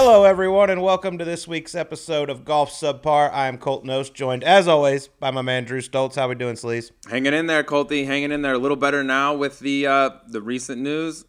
Hello, everyone, and welcome to this week's episode of Golf Subpar. I am Colt Knost, joined as always by my man Drew Stoltz. How we doing, Sleaze? Hanging in there, Colty. Hanging in there. A little better now with the uh, the recent news.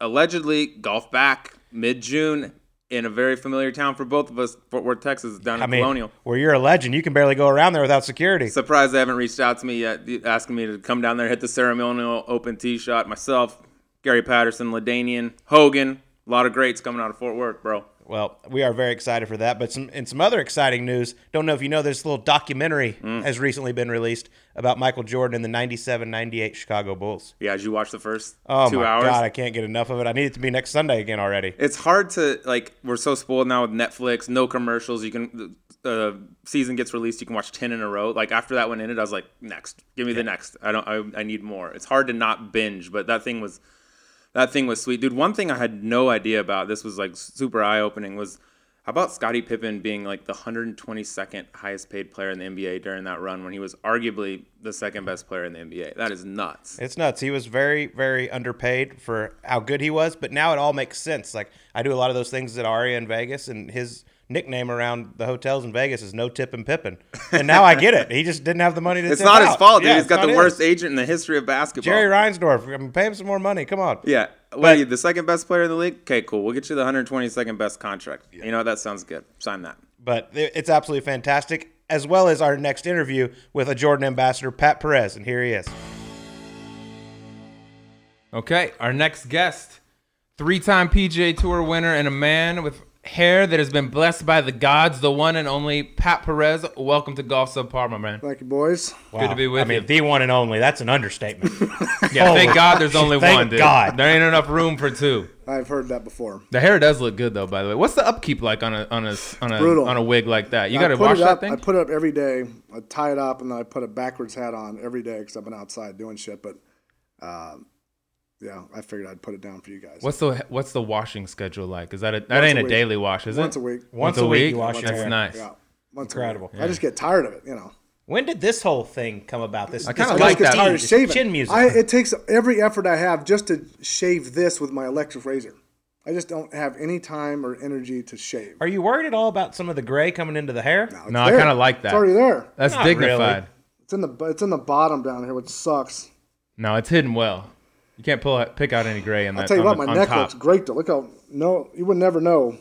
Allegedly, golf back mid June in a very familiar town for both of us, Fort Worth, Texas, down in mean, Colonial. where you're a legend, you can barely go around there without security. Surprised they haven't reached out to me yet, asking me to come down there, hit the ceremonial open tee shot. Myself, Gary Patterson, LaDainian, Hogan, a lot of greats coming out of Fort Worth, bro. Well, we are very excited for that. But some in some other exciting news, don't know if you know this little documentary Mm. has recently been released about Michael Jordan and the 97-98 Chicago Bulls. Yeah, as you watch the first Oh two my hours. god, I can't get enough of it. I need it to be next Sunday again already. it's hard to like we're so spoiled now with netflix no commercials you can the uh, season gets released you can watch 10 in a row like after that one ended i was like next give me the next i don't I, I need more it's hard to not binge but that thing was that thing was sweet dude one thing i had no idea about this was like super eye-opening was how about Scottie Pippen being like the 122nd highest paid player in the NBA during that run when he was arguably the second best player in the NBA? That is nuts. It's nuts. He was very, very underpaid for how good he was, but now it all makes sense. Like I do a lot of those things at Aria in Vegas, and his nickname around the hotels in Vegas is No Tip and Pippen. And now I get it. He just didn't have the money to. It's tip not his fault, dude. Yeah, He's it's got the his. worst agent in the history of basketball. Jerry Reinsdorf. I mean, pay him some more money. Come on. Yeah. What But- are you, the second best player in the league? Okay, cool. We'll get you the 122nd best contract. You know, that sounds good. Sign that. But it's absolutely fantastic, as well as our next interview with a Jordan ambassador, Pat Perez, and here he is. Okay, our next guest, three-time PGA Tour winner and a man with hair that has been blessed by the gods, the one and only Pat Perez. Welcome to Golf Subpar, my man. Thank you, boys. Good to be with you. I mean, the one and only. That's an understatement. Yeah, thank God there's only Thank one, dude. God. There ain't enough room for two. I've heard that before. The hair does look good though, by the way. What's the upkeep like on a on a on a Brutal. on a wig like that? You got to put wash it up, that I put it up every day. I tie it up and then I put a backwards hat on every day because I've been outside doing shit. But um, yeah, I figured I'd put it down for you guys. What's the what's the washing schedule like? Is that a, that Once ain't a a, daily wash, is Once it? Once a week. Once a week you wash your That's hair. nice. Yeah, once Incredible. A week. I just get tired of it, you know. when did this whole thing come about? This I kinda like that. Tired of shaving. chin music. I, it takes every effort I have just to shave this with my electric razor. I just don't have any time or energy to shave. Are you worried at all about some of the gray coming into the hair? It's No, I kinda like that. It's already there. That's Not dignified. It's in the it's in the bottom down here, which sucks. No, it's hidden well. You can't pull out, pick out any gray in that. I'll tell you what, my neck top. looks great though. Look how no, you would never know.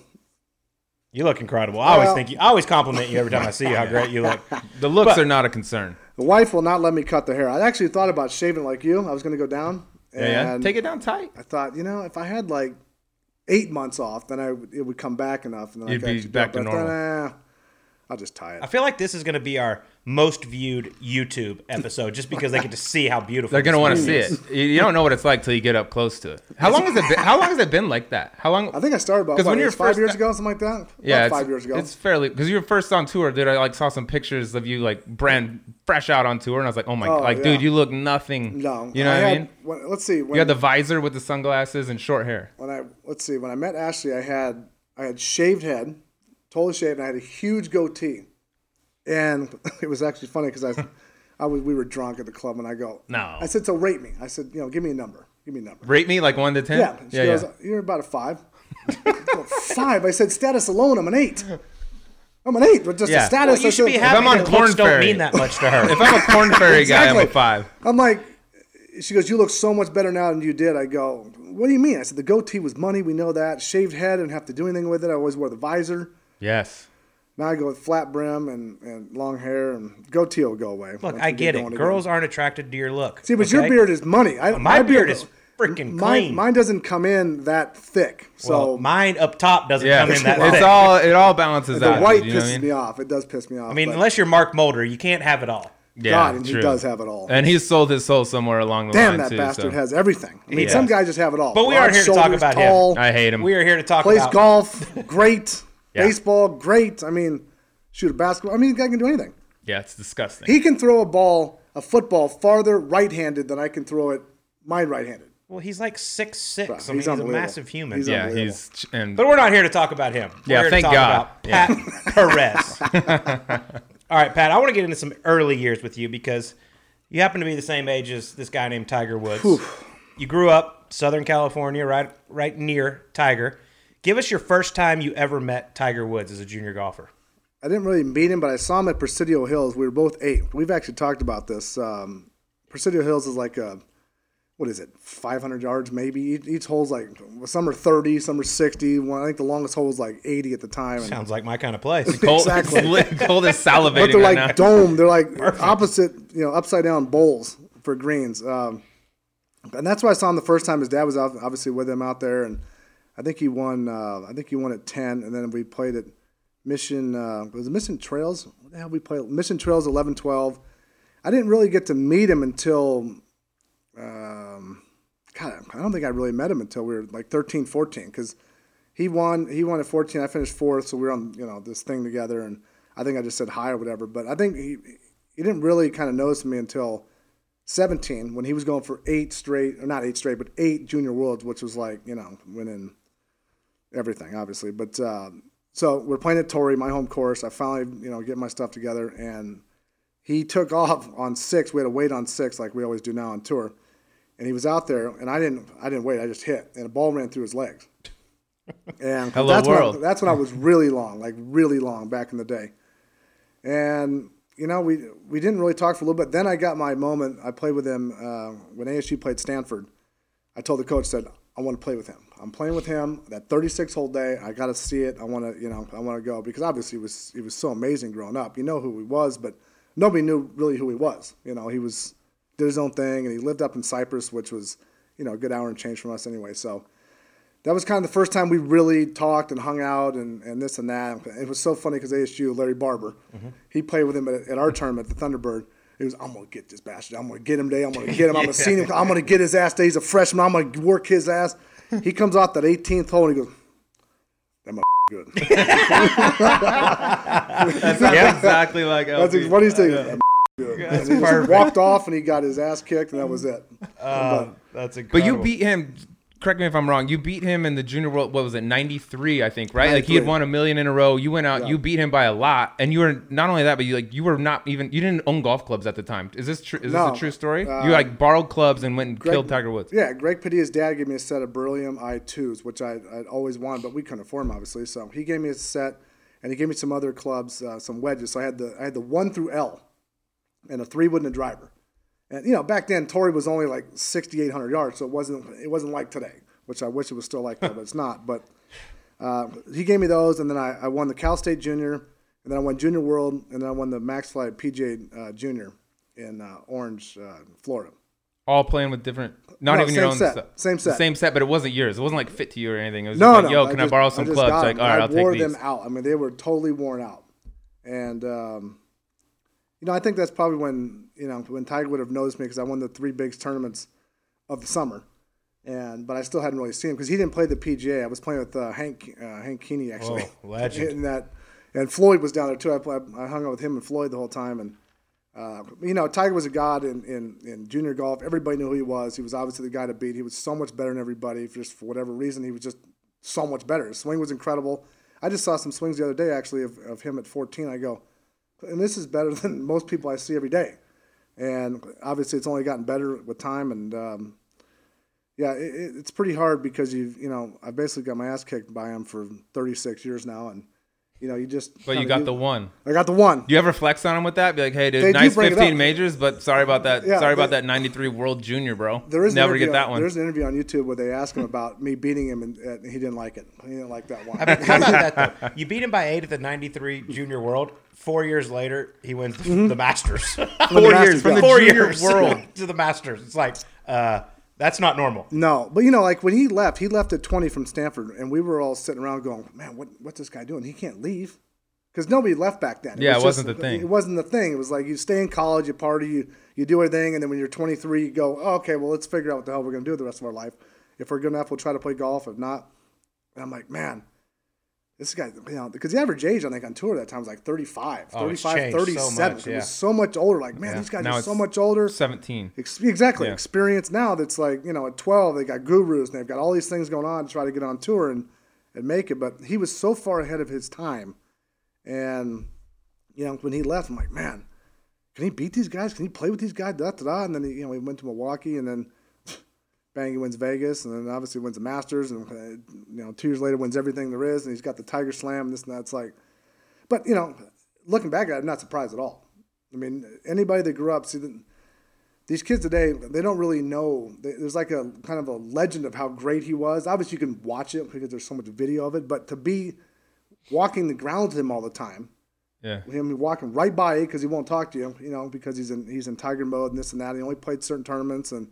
You look incredible. I always Well- think you. I always compliment you every time I see you how great you look. The looks are not a concern. The wife will not let me cut the hair. I actually thought about shaving like you. I was going to go down. Yeah, yeah. and Take it down tight. I thought, you know, if I had like eight months off, then I would, it would come back enough, and then You'd I could be back to it. But then, normal. Eh, I'll just tie it. I feel like this is going to be our most viewed YouTube episode, just because they get to see how beautiful. They're gonna want to see it. You you don't know what it's like till you get up close to it. How long has it been? How long has it been like that? How long? I think I started about 'Cause what, when you're five years ago, something like that. yeah, five years ago. It's fairly because you were first on tour. Dude, I like saw some pictures of you like brand fresh out on tour, and I was like, oh my, Oh, like yeah. dude, you look nothing. no, you know what I mean. When, let's see. When, You had the visor with the sunglasses and short hair. when I let's see. When I met Ashley, I had I had shaved head, totally shaved, and I had a huge goatee. And it was actually funny because I, I was we were drunk at the club, and I go, No. I said, so rate me. I said, you know, give me a number. Give me a number. Rate me like one to ten. Yeah. She yeah, goes, yeah. You're about a five. I go, five. I said, status alone, I'm an eight. I'm an eight, but just Yeah. a status. Well, you I should be said- happy I'm on that Corn looks don't mean that much to her. If I'm a Korn Ferry guy, I'm a Exactly. five. I'm like, she goes, you look so much better now than you did. I go, what do you mean? I said, the goatee was money. We know that. Shaved head, didn't have to do anything with it. I always wore the visor. Yes. Now I go with flat brim and, and long hair, and goatee will go away. Look, I get going it. again. Girls aren't attracted to your look. See, but your beard is money. I, My beard is freaking mine, clean. Mine doesn't come in that thick. So Well, mine up top doesn't Yeah. come in that it's thick. all it all balances the out. white dude, you know pisses I mean? me off. It does piss me off. I mean, but unless you're Mark Mulder, you can't have it all. Yeah, God, and he does have it all. And he's sold his soul somewhere along the line. Damn, that too. bastard so. has everything. I mean, He some guys just have it all. But we are Broad here to talk shoulders, about him. I hate him. We are here to talk Plays about golf, great. Yeah. Baseball, great. I mean, shoot a basketball. I mean, the guy can do anything. yeah, it's disgusting. He can throw a ball, a football, farther right-handed than I can throw it mine right-handed. Well, he's like six six. Bro, I mean, he's he's, a massive human. He's yeah, he's and But we're not here to talk about him. We're Yeah, here thank to talk God. about Yeah. Pat Perez. All right, Pat, I want to get into some early years with you because you happen to be the same age as this guy named Tiger Woods. You grew up Southern California, right right near Tiger. Give us your first time you ever met Tiger Woods as a junior golfer. I didn't really meet him, but I saw him at Presidio Hills. We were both eight. We've actually talked about this. Um, Presidio Hills is like a, what is it, 500 yards maybe? Each, each hole's like, some are 30, some are 60. One, I think the longest hole was like 80 at the time. And, Sounds like my kind of place. Colt, Exactly. Colt is salivating but they're right like now. dome. They're like opposite, you know, upside down bowls for greens. Um, and that's why I saw him the first time. His dad was out, obviously with him out there, and I think he won. Uh, I think he won at ten, and then we played at Mission. Uh, was it Mission Trails? What the hell we played? Mission Trails 11, 12. I didn't really get to meet him until. Um, God, I don't think I really met him until we were like 13, 14, because he won. He won at 14. I finished fourth, so we were on you know this thing together, and I think I just said hi or whatever. But I think he he didn't really kind of notice me until 17 when he was going for eight straight, or not eight straight, but eight junior worlds, which was like you know winning everything, obviously. But um, so we're playing at Torrey, my home course. I finally you know get my stuff together, and he took off on six. We had to wait on six like we always do now on tour. And he was out there, and I didn't. I didn't wait. I just hit, and a ball ran through his legs. And Hello, that's When I, world. that's when I was really long, like really long back in the day. And you know, we we didn't really talk for a little bit. Then I got my moment. I played with him uh, when ASU played Stanford. I told the coach, said, I want to play with him. I'm playing with him that 36 hole day. I got to see it. I want to, you know, I want to go because obviously he was he was so amazing growing up. You know who he was, but nobody knew really who he was. You know, he was did his own thing and he lived up in Cypress, which was, you know, a good hour and change from us anyway. So that was kind of the first time we really talked and hung out and, and this and that. It was so funny because ASU, Larry Barber, mm-hmm. he played with him at, at our tournament, at the Thunderbird. He was, I'm gonna get this bastard. I'm gonna get him today. I'm gonna get him. I'm gonna see him. I'm gonna get his ass today. He's a freshman. I'm gonna work his ass. He comes off that 18th hole and he goes, "That my good." That sounds exactly like That's LP. what he's thinking. "That good." And he just walked off and he got his ass kicked and that was it. Uh, that's But you beat him. Correct me if I'm wrong. You beat him in the junior world. What was it? 93, I think. Right? Like he had won a million in a row. You went out. Yeah. You beat him by a lot, and you were not only that, but you like you were not even. You didn't own golf clubs at the time. Is this true? Is No. this a true story? Uh, you like borrowed clubs and went and Greg- killed Tiger Woods. Yeah, Greg Padilla's dad gave me a set of Beryllium I2s, which I, I'd always wanted, but we couldn't afford them, obviously. So he gave me a set, and he gave me some other clubs, uh, some wedges. So I had the I had the one through L, and a three wood and a driver. And you know, back then Torrey was only like 6,800 yards, so it wasn't it wasn't like today, which I wish it was still like that, but it's not. But uh, he gave me those, and then I, I won the Cal State Junior, and then I won Junior World, and then I won the Maxfli PGA uh, Junior in uh, Orange, uh, Florida. All playing with different. Not No, even your own set. stuff. Same The set. Same set, but it wasn't yours. It wasn't like fit to you or anything. It was No, just like, no. yo, can I, just- borrow some clubs? Like, all right, I I'll wore take these. them out. I mean, they were totally worn out. And um, you know, I think that's probably when you know when Tiger would have noticed me because I won the three big tournaments of the summer. And but I still hadn't really seen him because he didn't play the PGA. I was playing with uh, Hank uh, Hank Kuehne actually. Oh, legend. And that, and Floyd was down there too. I, I hung out with him and Floyd the whole time. And uh, you know, Tiger was a god in, in, in junior golf. Everybody knew who he was. He was obviously the guy to beat. He was so much better than everybody. Just for whatever reason, he was just so much better. His swing was incredible. I just saw some swings the other day actually of, of him at 14. I go, and this is better than most people I see every day. And obviously, it's only gotten better with time. And um, yeah, it, it- it's pretty hard because you've you know I've basically got my ass kicked by him for 36 years now, and you know you just. But you got do- the one. I got the one. Do you ever flex on him with that? Be like, hey, dude, do nice 15 majors, but sorry about that. Yeah, sorry about that 93 World Junior, bro. There is an never interview get that on- one. There's an interview on YouTube where they ask him about me beating him, and, and he didn't like it. He didn't like that one. I mean, how about that though? You beat him by eight at the '93 Junior World. Four years later, he wins the, the Masters. the Four Masters, years from the Four Junior years World. to the Masters. It's like uh, that's not normal. No, but you know, like when he left, he left at 20 from Stanford, and we were all sitting around going, "Man, what what's this guy doing? He can't leave." Because nobody left back then. Yeah, it was wasn't just- the thing. It wasn't the thing. It was like you stay in college, you party, you you do everything, and then when you're 23, you go, oh, "Okay, well, let's figure out what the hell we're gonna do the rest of our life. If we're good enough, we'll try to play golf. If not, and I'm like, man, this guy, you know, because the average age I think on tour that time was like 35, Oh, 35, changed so 37. much, It was so much older. Like, man, these guys Now are so much older. 17. Ex- exactly. Yeah. Experience now that's like, you know, at 12, they got gurus and they've got all these things going on to try to get on tour and, and make it. But he was so far ahead of his time. And, you know, when he left, I'm like, man, can he beat these guys? Can he play with these guys? Da, da, da. And then, he, you know, he went to Milwaukee and then bang, he wins Vegas, and then obviously wins the Masters, and you know, two years later wins everything there is, and he's got the Tiger Slam, and this and that. It's like, but you know, looking back at it, I'm not surprised at all. I mean, anybody that grew up, see, the, these kids today, they don't really know. They, there's like a kind of a legend of how great he was. Obviously, you can watch it because there's so much video of it, but to be walking the ground with him all the time, Yeah. him walking right by you because he won't talk to you, you know, because he's in he's in tiger mode and this and that. He only played certain tournaments, and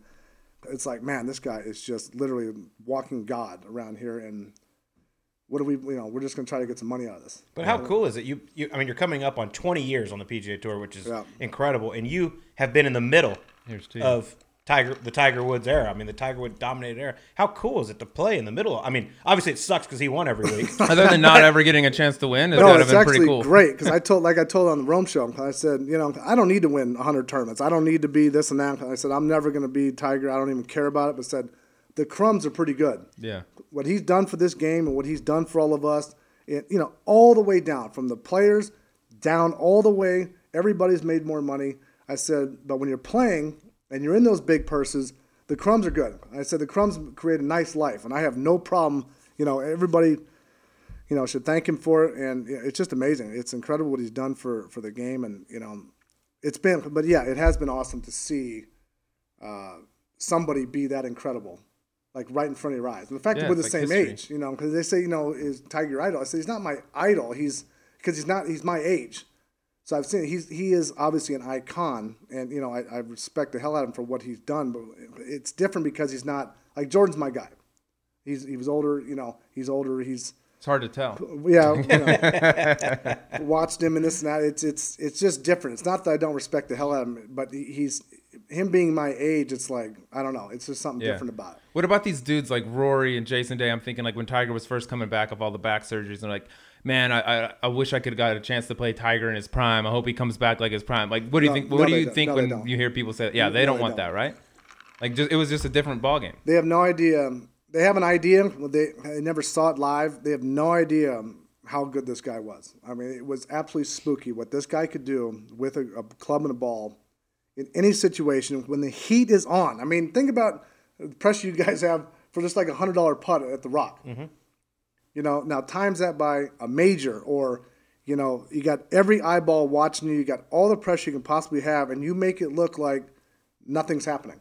it's like, man, this guy is just literally walking God around here. And what do we, you know, we're just gonna try to get some money out of this. But how cool is it? You, you, I mean, you're coming up on 20 years on the PGA Tour, which is Yeah. incredible, and you have been in the middle of Tiger, the Tiger Woods era. I mean, the Tiger Woods dominated era. How cool is it to play in the middle? I mean, obviously it sucks because he won every week. Other than not ever getting a chance to win, it's No, it's have been actually pretty cool. great because I told, like I told on the Rome show, I said, you know, I don't need to win 100 tournaments. I don't need to be this and that. I said, I'm never going to be Tiger. I don't even care about it. But said, the crumbs are pretty good. Yeah. what he's done for this game and what he's done for all of us, it, you know, all the way down from the players down all the way. Everybody's made more money. I said, but when you're playing and you're in those big purses, the crumbs are good. I said the crumbs create a nice life, and I have no problem. You know, everybody, you know, should thank him for it, and it's just amazing. It's incredible what he's done for for the game, and you know, it's been. But yeah, it has been awesome to see uh, somebody be that incredible like right in front of your eyes. And the fact Yeah, that we're the it's same history. age, you know, because they say, you know, is Tiger your idol? I said he's not my idol. He's because he's not. He's my age. So I've seen he's he is obviously an icon, and you know I, I respect the hell out of him for what he's done. But it's different because he's not like Jordan's my guy. He's he was older, you know. He's older. He's It's hard to tell. yeah, you know, watched him and this and that. It's it's it's just different. It's not that I don't respect the hell out of him, but he's him being my age. It's like I don't know. It's just something Yeah. different about it. What about these dudes like Rory and Jason Day? I'm thinking like when Tiger was first coming back of all the back surgeries, and like, man, I I, I wish I could have got a chance to play Tiger in his prime. I hope he comes back like his prime. Like, what do you No, think? no, What do you think No, when you hear people say, yeah, they No, don't they want don't. that, right? Like, just it was just a different ballgame. They have no idea. Um, they have an idea. They, they never saw it live. They have no idea um, how good this guy was. I mean, it was absolutely spooky what this guy could do with a, a club and a ball in any situation when the heat is on. I mean, think about the pressure you guys have for just like a hundred dollar putt at the Rock. Mm-hmm. You know, now times that by a major or you know, you got every eyeball watching you. You got all the pressure you can possibly have, and you make it look like nothing's happening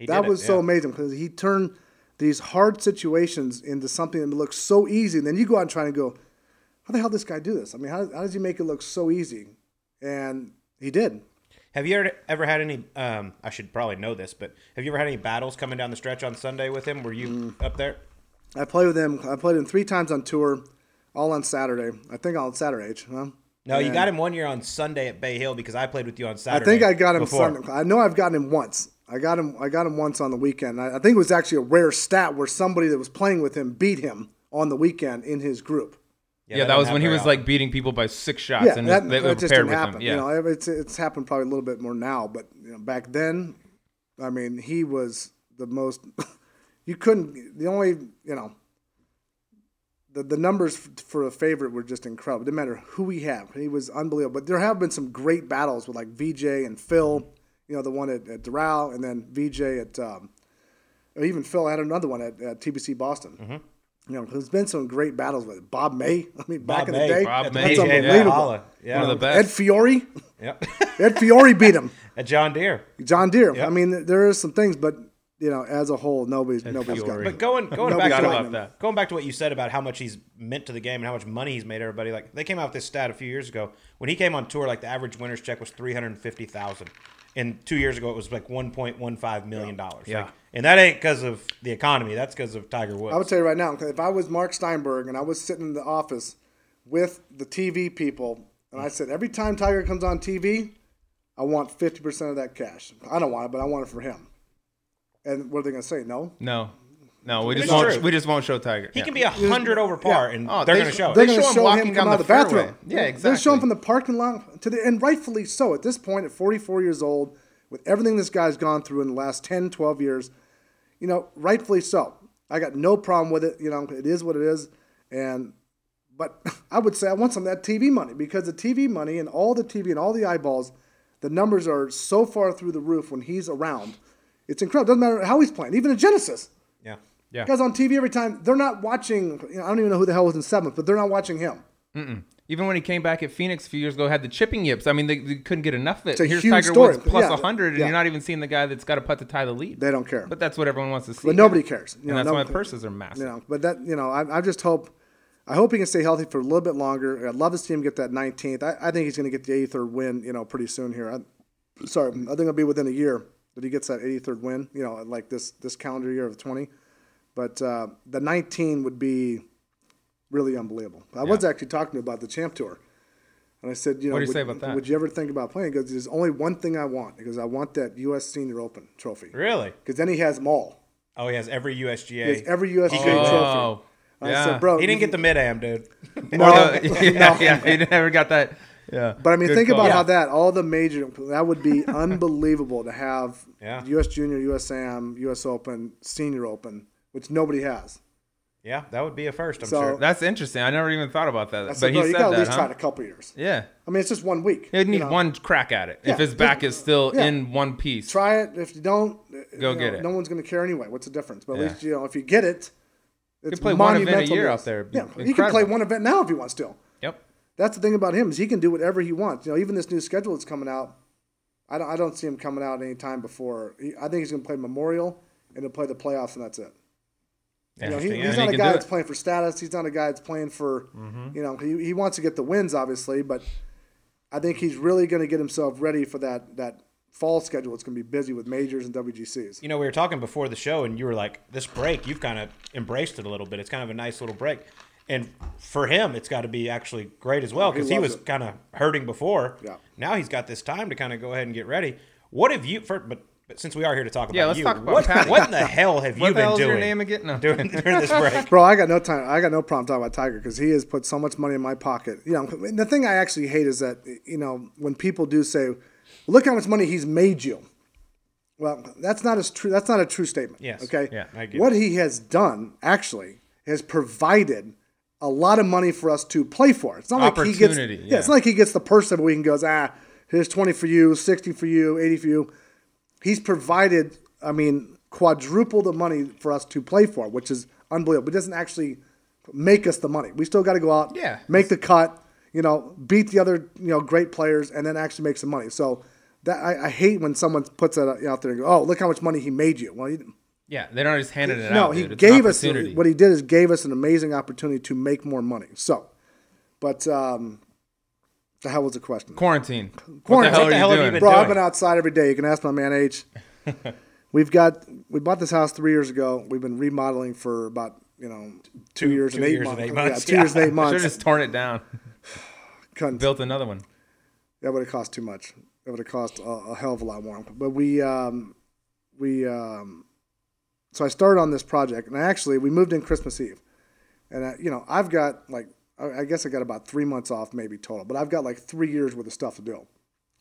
He that did it, was so amazing because he turned these hard situations into something that looks so easy. And then you go out and try and go, how the hell does this guy do this? I mean, how, how does he make it look so easy? And he did. Have you ever, ever had any? Um, I should probably know this, but have you ever had any battles coming down the stretch on Sunday with him? Were you Mm. up there? I played with him. I played him three times on tour, all on Saturday. I think all on Saturday, huh? No, you got him one year on Sunday at Bay Hill because I played with you on Saturday. I think I got him before. Sunday. I know I've gotten him once. I got him. I got him once on the weekend. I, I think it was actually a rare stat where somebody that was playing with him beat him on the weekend in his group. Yeah, that, doesn't was when he was often. like beating people by six shots, Yeah, and that, they were that just didn't happen. him. You Yeah, know, it's it's happened probably a little bit more now, but you know, back then, I mean, he was the most. you couldn't. The only you know. The, the numbers for a favorite were just incredible. Didn't matter who he had. He was unbelievable. But there have been some great battles with like Vijay and Phil. You know, the one at, at Doral, and then Vijay at. Um, or even Phil had another one at, at TPC Boston. Mm-hmm. You know, there's been some great battles with it. Bob May. I mean, back Bob in the day, Bob at May, that's yeah. unbelievable. Yeah. one of the Ed. Fiori. Yep. Ed Fiori beat him. at John Deere. John Deere. Yep. I mean, there are some things, but you know, as a whole, nobody's nobody's got. Fiori. But going going back to got what, that. going back to what you said about how much he's meant to the game and how much money he's made everybody. Like they came out with this stat a few years ago when he came on tour. Like the average winner's check was three hundred and fifty thousand, and two years ago it was like one point one five million dollars. Yeah. Like, and that ain't because of the economy. That's because of Tiger Woods. I would tell you right now, if I was Mark Steinberg and I was sitting in the office with the TV people, and I said every time Tiger comes on TV, I want fifty percent of that cash. I don't want it, but I want it for him. And what are they going to say? No. No, no, we just It's won't. true. We just won't show Tiger. he Yeah. can be a hundred over par, and Oh, they're they going to show they it. They're going show to him show walking him down come out the of the bathroom. fairway. Yeah, exactly. They're showing from the parking lot to the, and rightfully so. At this point, at 44 years old, with everything this guy's gone through in the last 10, 12 years, you know, rightfully so. I got no problem with it. You know, it is what it is. And, but I would say I want some of that TV money because the TV money and all the TV and all the eyeballs, the numbers are so far through the roof when he's around. It's incredible. Doesn't matter how he's playing. Even in Genesis, Yeah. Yeah. guys on TV every time. They're not watching. You know, I don't even know who the hell was in seventh, but they're not watching him. Even when he came back at Phoenix a few years ago, had the chipping yips. I mean, they, they couldn't get enough of it. It's a Here's huge Tiger story. Woods plus Yeah, 100, and yeah. you're not even seeing the guy that's got a putt to tie the lead. They don't care. But that's what everyone wants to see. But nobody cares. You and know, that's no- why purses are massive. You know, but that you know, I, I just hope, I hope he can stay healthy for a little bit longer. I'd love to see him get that 19th. I, I think he's going to get the eighth or win. You know, pretty soon here. I, sorry, I think it'll be within a year that he gets that 83rd win. You know, like this this calendar year of 20. But uh, the 19 would be really unbelievable. I was actually talking to him about the Champ Tour. And I said, you know, What do you would, say about that? would you ever think about playing? Because there's only one thing I want. Because I want that U.S. Senior Open trophy. Really? Because then he has them all. Oh, he has every He has USGA. every USGA Oh, trophy. I yeah. said, bro, he didn't get the mid am, dude. No, yeah, yeah, he never got that. Yeah. But I mean, Good think call. about Yeah. how that all the major that would be unbelievable to have Yeah. U.S. Junior, U.S. Am, U.S. Open, Senior Open, which nobody has. Yeah, that would be a first, I'm So- sure. That's interesting. I never even thought about that. I but said, he bro, you said got at least huh? try it a couple years. Yeah. I mean, it's just one week. He'd you need know. one crack at it. if his back is still yeah. in one piece. Try it. If you don't, uh, Go you get know, it. No one's going to care anyway. What's the difference? But at Yeah. least you know if you get it, it's could play one event a year out there. It'd Yeah, he can play one event now if he wants to. That's the thing about him is he can do whatever he wants. You know, even this new schedule that's coming out, I don't, I don't see him coming out any time before. He, I think he's going to play Memorial and he'll play the playoffs, and that's it. You know, he, he's not he a guy that's playing for status. He's not a guy that's playing for, Mm-hmm. you know, he, he wants to get the wins, obviously, but I think he's really going to get himself ready for that that fall schedule. It's going to be busy with majors and WGCs. You know, we were talking before the show, and you were like, "This break, you've kind of embraced it a little bit. It's kind of a nice little break." And for him, it's got to be actually great as well Oh, he because he, was kind of hurting before. Yeah. Now he's got this time to kind of go ahead and get ready. What have you? For, but, but since we are here to talk about Yeah, let's you, talk about what, Patty. what in the hell have What you the been hell's doing your name again? No. during, during this break? Bro, I got no time. I got no problem talking about Tiger because he has put so much money in my pocket. You know, the thing I actually hate is that you know when people do say, "Look how much money he's made you." Well, that's not as true. That's not a true statement. Yes. Okay. Yeah, I get what he has done actually has provided a lot of money for us to play for. It's not like he gets. Opportunity, Yeah. It's not like he gets the purse every week and goes, "Ah, here's twenty for you, sixty for you, eighty for you." He's provided. I mean, quadruple the money for us to play for, which is unbelievable. It doesn't actually make us the money. We still got to go out, Yeah. make the cut, you know, beat the other, you know, great players, and then actually make some money. So that I, I hate when someone puts that out there and go, "Oh, look how much money he made you." Well, he, Yeah, they're not just handing it no, out. No, he dude. Gave us opportunity. what he did is gave us an amazing opportunity to make more money. So, but um, the hell was the question? Quarantine. What the Quarantine. hell What the are hell you have you doing? been Bro, I've been outside every day. You can ask my man H. We've got we bought this house three years ago. We've been remodeling for about you know two, Two- years two and eight years months. and eight months, Yeah, two years and eight Should months. have just torn it down. Couldn't- Built another one. That would have cost too much. It would have cost a, a hell of a lot more. But we um, we um, so I started on this project, and I actually we moved in Christmas Eve, and I, you know I've got like I I guess I got about three months off maybe total, but I've got like three years worth of stuff to do.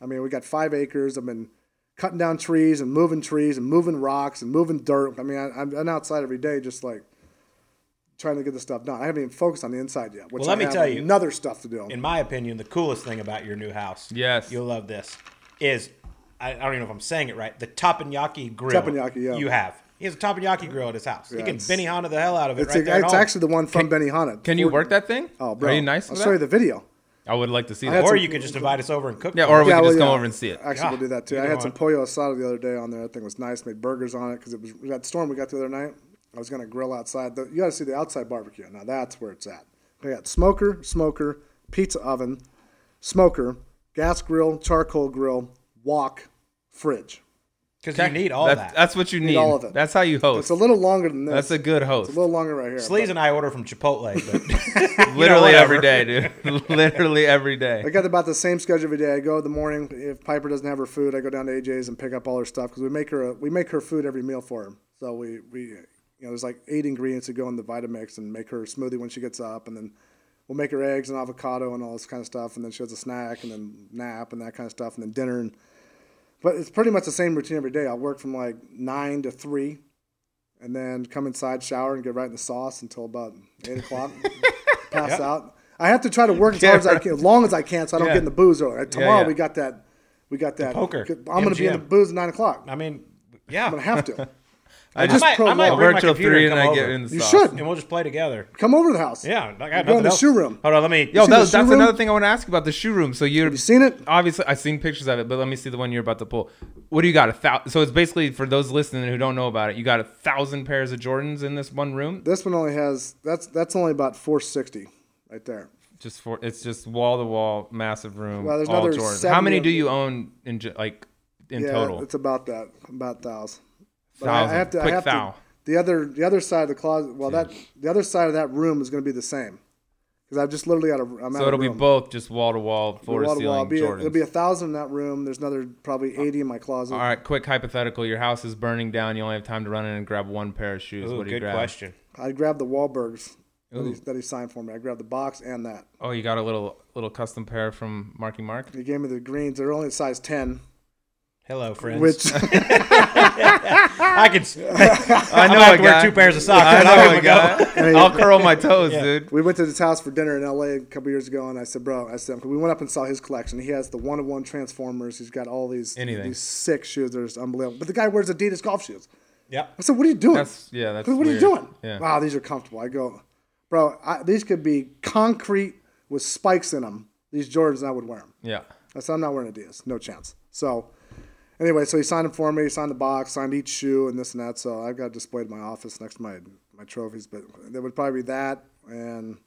I mean, we got five acres. I've been cutting down trees and moving trees and moving rocks and moving dirt. I mean, I, I'm, I'm outside every day just like trying to get the stuff done. I haven't even focused on the inside yet. Which Well, let I me have tell you, another stuff to do. in my opinion, the coolest thing about your new house, Yes. you'll love this, is I, I don't even know if I'm saying it right. The teppanyaki grill Teppanyaki, yeah. you have. He has a teppanyaki grill at his house. he can it's- Benihana the hell out of it It's, right there. it's actually the one from Benihana. Can you work that thing? Oh, bro. Are you nice? I'll show you the video. I would like to see that. or some- you could just invite us over and cook. Yeah, or we Yeah, could well, just come yeah. over and see it. Actually, Yeah. we'll do that too. I Either had some one. pollo asada the other day on there. That thing was nice. Made burgers on it because it was that storm we got the other night. I was gonna grill outside. The, you got to see the outside barbecue. Now that's where it's at. We got smoker, smoker, pizza oven, smoker, gas grill, charcoal grill, wok, fridge. Because you need all That's- that. That's what you need. all of it. That's how you host. It's a little longer than this. That's a good It's host. a little longer right here. Sleaze and I order from Chipotle, but Literally whatever. every day, dude. Literally every day. I got about the same schedule every day. I go in the morning. If Piper doesn't have her food, I go down to AJ's and pick up all her stuff because we make her a, we make her food every meal for her. So we we you know there's like eight ingredients that go in the Vitamix and make her a smoothie when she gets up, and then we'll make her eggs and avocado and all this kind of stuff, and then she has a snack and then nap and that kind of stuff, and then dinner. And but it's pretty much the same routine every day. I'll work from like nine to three, and then come inside, shower, and get right in the sauce until about eight o'clock. pass out. I have to try to work as hard as I can, as long as I can, so I don't Yeah. get in the booze early. Tomorrow yeah. we got that. We got that. poker, I'm going to be in the booze at nine o'clock. I mean, Yeah. I'm gonna have to. I just might, I might prolong. bring my virtual computer three and and I over. get in the You sauce. should and we'll just play together. come over to the house. Yeah, I got Go in the else. shoe room. Hold on, let me. Yo, see that, the was- shoe that's room? another thing I want to ask about the shoe room. So you're You seen it? obviously I've seen pictures of it, but let me see the one you're about to pull. What do you got? A thousand. So it's basically for those listening who don't know about it. You got a thousand pairs of Jordans in this one room. This one only has that's that's only about 460 right there. Just for it's just wall to wall, massive room. Well, there's all another Jordans. 70 How many of do them. you own in ju- like in yeah, total? it's about that, about thousand. But Thousand. I, I have to. Quick I have thou. to. The other the other side of the closet. Well, that the other side of that room is going to be the same because I've just literally got a. I'm so out it'll of be both just wall to wall, floor to Wall ceiling. Be a, it'll be a thousand in that room. There's another probably 80 in my closet. All right, quick hypothetical. Your house is burning down. You only have time to run in and grab one pair of shoes. Ooh, what do you good grab? question. I grabbed the Wahlbergs that he, that he signed for me. I grabbed the box and that. Oh, you got a little little custom pair from Marky Mark. He gave me the greens. They're only size 10, Hello, friends. which I can. s- I I'm gonna have to wear two pairs of socks. I but I'll know give a 'em a guy. I'll curl my toes, dude. we went to his house for dinner in LA a couple years ago, and I said, "Bro," I said, we went up and saw his collection. He has the one-to-one Transformers. He's got all these Anything. these sick shoes. They're just unbelievable. But the guy wears Adidas golf shoes. Yeah. I said, "What are you doing?" That's yeah. That's what are you doing? Yeah. Wow, these are comfortable. I go, bro. I, these could be concrete with spikes in them. These Jordans, I would wear them. Yeah. I said, I'm not wearing Adidas. No chance. So, anyway, so he signed them for me. He signed the box, signed each shoe, and this and that. So I've got it displayed in my office next to my my trophies. But there would probably be that, and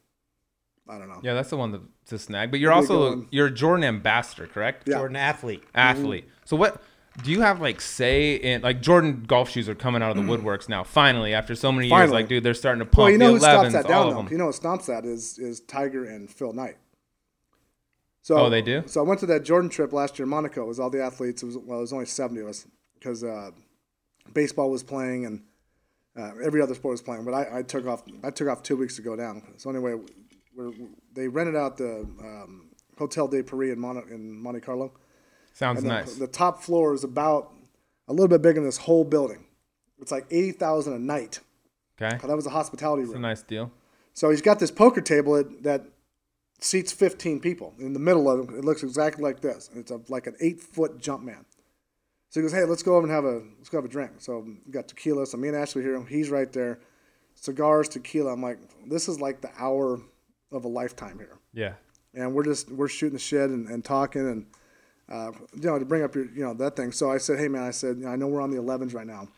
I don't know. Yeah, that's the one to, to snag. But you're Really also going. you're a Jordan ambassador, correct? Yeah. Jordan athlete. Athlete. So what do you have like say in like Jordan golf shoes are coming out of the mm. woodworks now? Finally, after so many years, like dude, they're starting to pump Well, you know the who stomps 11s, that all down of though. them. You know what stomps that is is Tiger and Phil Knight. So Oh, they do? So I went to that Jordan trip last year in Monaco. It was all the athletes. It was well, it was only seventy of us because uh, baseball was playing and uh, every other sport was playing. But I, I took off. I took off two weeks to go down. So anyway, we're, they rented out the um, Hotel de Paris in, Mon- in Monte Carlo. Sounds the, nice. the top floor is about a little bit bigger than this whole building. It's like eighty thousand a night. Okay, That was a hospitality room. it's a nice deal. So he's got this poker table that, that seats 15 people. In the middle of it, it looks exactly like this. It's a, like an eight foot Jumpman. So he goes, hey, let's go over and have a let's go have a drink. So we got tequila. So me and Ashley here. He's right there. Cigars, tequila. I'm like, this is like the hour of a lifetime here. Yeah, And we're just we're shooting the shit and, and talking and uh, you know to bring up your you know that thing. So I said, hey man, I said, you know, I know we're on the 11s right now.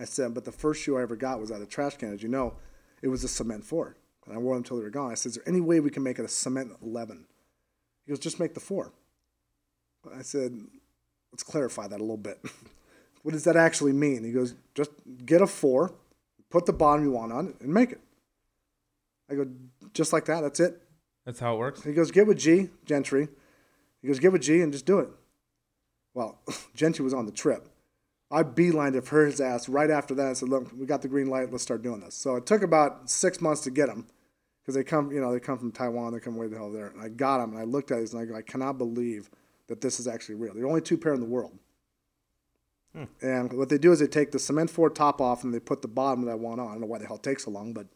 I said, but the first shoe I ever got was out of trash can. As you know, it was a cement four. And I wore them until they were gone. I said, is there any way we can make it a cement 11? He goes, just make the four. I said, let's clarify that a little bit. what does that actually mean? He goes, just get a four, put the bottom you want on it, and make it. I go, just like that. That's it. that's how it works. He goes, get with G, Gentry. He goes, get with G and just do it. Well, Gentry was on the trip. I beelined it for his ass right after that. I said, look, we got the green light. Let's start doing this. So it took about six months to get him because they come, you know, they come from Taiwan. They come way the hell there. And I got them, and I looked at these and I go, I cannot believe that this is actually real. There are only two pair in the world. Hmm. And what they do is they take the cement four top off and they put the bottom of that one on. I don't know why the hell it takes so long, but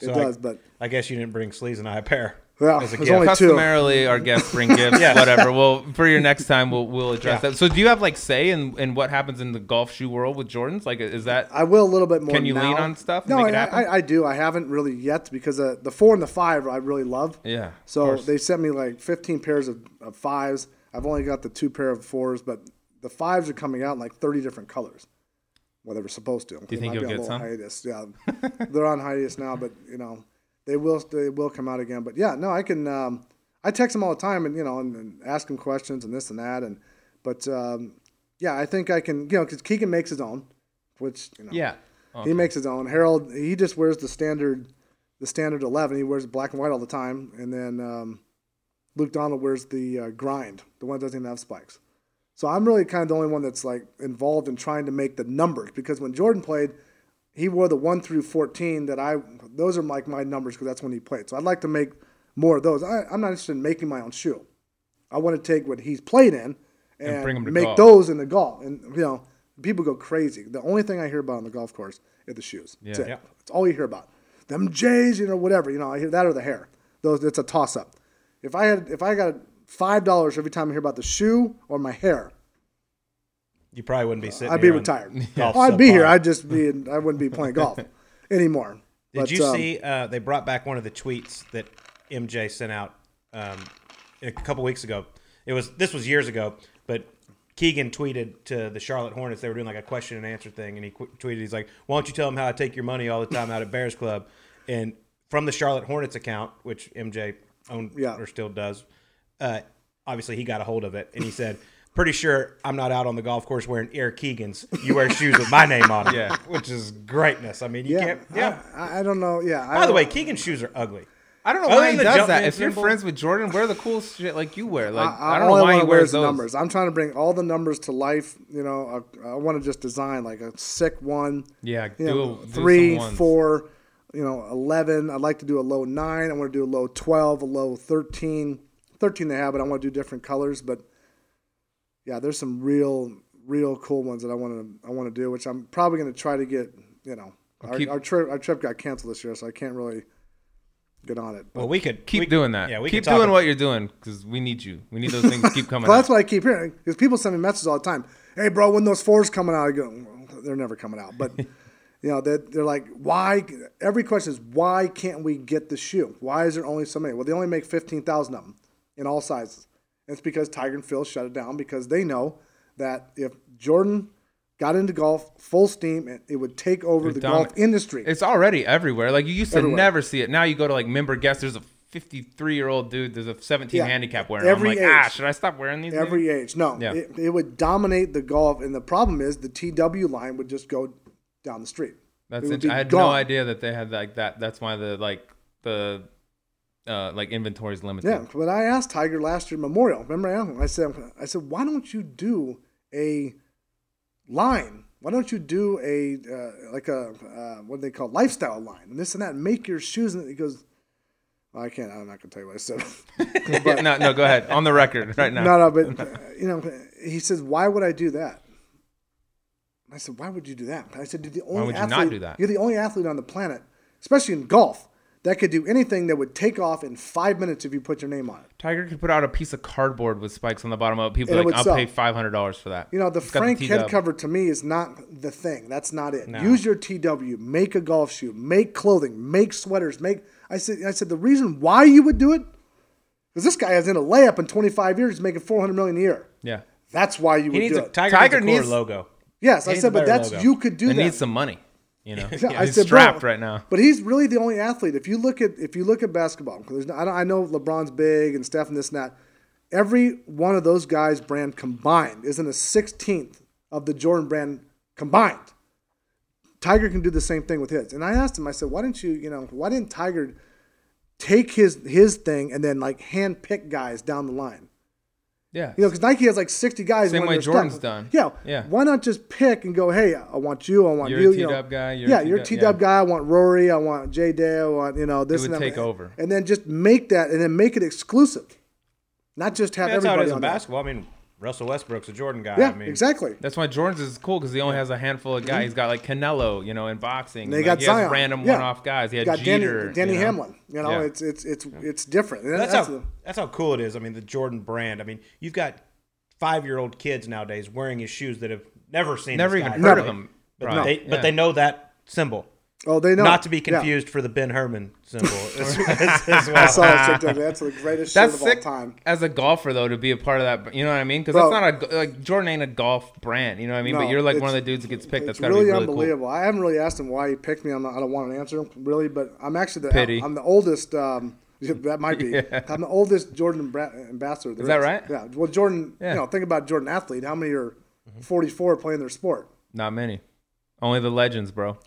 it So I- does. But I guess you didn't bring Sleaze and I a pair. Well, as a there's gift. only two. Customarily, our guests bring gifts, Yes. whatever. Well, for your next time, we'll we'll address Yeah. that. So, do you have like say in, in what happens in the golf shoe world with Jordans? Like, is that I will a little bit more. Can you now. lean on stuff and No, make I, happen? I, I do. I haven't really yet because uh, the four and the five I really love. yeah? So they sent me like 15 pairs of, of fives. I've only got the two pair of fours, but the fives are coming out in like 30 different colors. Well, they were supposed to. Do you think you'll get some? Hiatus. Yeah, they're on hiatus now, but you know they will they will come out again. But yeah, no, I can. Um, I text them all the time and you know and, and ask them questions and this and that and but um, yeah, I think I can. You know, because Keegan makes his own, which you know yeah. he makes his own. Harold he just wears the standard, the standard eleven. He wears black and white all the time, and then um, Luke Donald wears the uh, grind, the one that doesn't even have spikes. So I'm really kind of the only one that's like involved in trying to make the numbers because when Jordan played, he wore the one through fourteen. That I those are like my numbers because that's when he played. So I'd like to make more of those. I, I'm not interested in making my own shoe. I want to take what he's played in and, to make golf. those in the golf. And you know, people go crazy. The only thing I hear about on the golf course is the shoes. That's Yeah. it. Yeah. That's all you hear about. Them J's, you know, whatever. You know, I hear that or the hair. Those it's a toss up. If I had if I got five dollars every time I hear about the shoe or my hair, You probably wouldn't be sitting. I'd be retired. Oh, I'd be here. I'd just be. I wouldn't be playing golf anymore. Did But, you um, see? Uh, they brought back one of the tweets that MJ sent out um, a couple weeks ago. It was this was years ago, but Keegan tweeted to the Charlotte Hornets. They were doing like a question and answer thing, and he qu- tweeted, "He's like, why don't you tell them how I take your money all the time out at Bears Club?" And from the Charlotte Hornets account, which MJ owned Yeah. or still does, uh, obviously he got a hold of it, and he said. Pretty sure I'm not out on the golf course wearing Air Keegan's. You wear shoes with my name on them, Yeah. which is greatness. I mean, you Yeah, can't. Yeah. I, I don't know. Yeah. I By the way, Keegan's shoes are ugly. I don't know Other why he does that. If you're symbol- friends with Jordan, wear the cool shit like you wear. Like I, I, don't know why want he to wears those. numbers. I'm trying to bring all the numbers to life. You know, I, I want to just design like a sick one. Yeah, do, know, do three, four, you know, eleven. I'd like to do a low nine. I want to do a low twelve, a low thirteen. Thirteen they have, but I want to do different colors. But yeah, there's some real, real cool ones that I want to I want to do, which I'm probably going to try to get. You know, our, keep- our trip our trip got canceled this year, so I can't really get on it. But, Well, we could Keep we- doing that. Yeah, we keep could talk doing ab- what you're doing because we need you. We need those things to keep coming. Well, that's out. what I keep hearing because people send me messages all the time. Hey, bro, when those fours coming out? I go, "Well, they're never coming out. But you know, they're, they're like, why? Every question is, why can't we get the shoe? Why is there only so many? Well, they only make fifteen thousand of them in all sizes. It's because Tiger and Phil shut it down because they know that if Jordan got into golf full steam, it, it would take over the golf industry. It's already everywhere. Like you used to Everywhere. never see it. Now you go to like member guest. There's a 53 year old dude. There's a 17 Yeah. handicap wearing. I'm Every like, ah, age. should I stop wearing these? dude?" Every age. No, Yeah. it, it would dominate the golf. And the problem is the TW line would just go down the street. That's It int- I had no idea that they had like that. That's why the like the uh like inventory is limited. Yeah, but I asked Tiger last year Memorial. Remember, I asked him, I said, I said, why don't you do a line? Why don't you do a uh, like a uh, what do they call lifestyle line and this and that? And make your shoes. And he goes, I can't. I'm not gonna tell you what I said. Yeah, no, no, go ahead. On the record right now. no, no, but uh, you know, he says, why would I do that? I said, why would you do that? I said, you're the only why would you athlete, not do that? You're the only athlete on the planet, especially in golf, that could do anything that would take off in five minutes if you put your name on it. Tiger could put out a piece of cardboard with spikes on the bottom of it. People And are it like, I'll sell. pay five hundred dollars for that. You know, the It's Frank T-dub. head cover to me is not the thing. That's not it. No. Use your TW, make a golf shoe, make clothing, make sweaters, make. I said, I said the reason why you would do it, because this guy has in a layup in 25 years, he's making 400 million a year. Yeah. That's why you He would needs do a it. Tiger, Tiger needs a cooler needs- logo. yes, he I said, but that's logo. you could do It that. needs some money. You know, Yeah, he's said, strapped right now. But he's really the only athlete. If you look at if you look at basketball, 'cause there's no- I, don't, I know LeBron's big and Steph and this and that. Every one of those guys' brand combined isn't a sixteenth of the Jordan brand combined. Tiger can do the same thing with his. And I asked him, I said, why didn't you, you know, why didn't Tiger take his his thing and then like hand pick guys down the line? Yeah. You know, because Nike has like 60 guys. Same way Jordan's stuck. done. Yeah. Yeah. Why not just pick and go, hey, I want you, I want You're a you. you know. Guy, you're a yeah, you're a T-dub- yeah. guy. I want Rory. I want J Day. I want, you know, this and that. take over. And then just make that and then make it exclusive. Not just have Yeah, that's how it everybody is in that. basketball. I mean, Russell Westbrook's a Jordan guy. Yeah, I mean, exactly. That's why Jordan's is cool because he only has a handful of guys. He's got like Canelo, you know, in boxing. They Like, got he has Zion. random Yeah. one-off guys. He had got Jeter, Danny, Danny you know? Hamlin. You know, Yeah. it's it's it's it's different. That's, that's how the- that's how cool it is. I mean, the Jordan brand. I mean, you've got five year old kids nowadays wearing his shoes that have never seen, Never this even guy, heard really. of him. But probably. they but Yeah. they know that symbol. Oh, they know. Not to be Yeah. confused for the Ben Herman symbol as, as- as I saw that shit. That's the greatest That's shit of sick all time. as a golfer though to be a part of that. You know what I mean? Because Bro. that's not a like Jordan ain't a golf brand. You know what I mean? No, but you're like one of the it's- dudes that gets picked. That's It's got to really, be really cool. unbelievable. I haven't really asked him why he picked me. I'm not, I don't want an answer really, but I'm actually the Pity. I'm the oldest. Um, that might be. Yeah. I'm the oldest Jordan Bra- ambassador. there Is that right? Yeah. Well, Jordan. Yeah. You know, think about Jordan athlete. How many are 44 playing their sport? Not many. Only the legends, bro.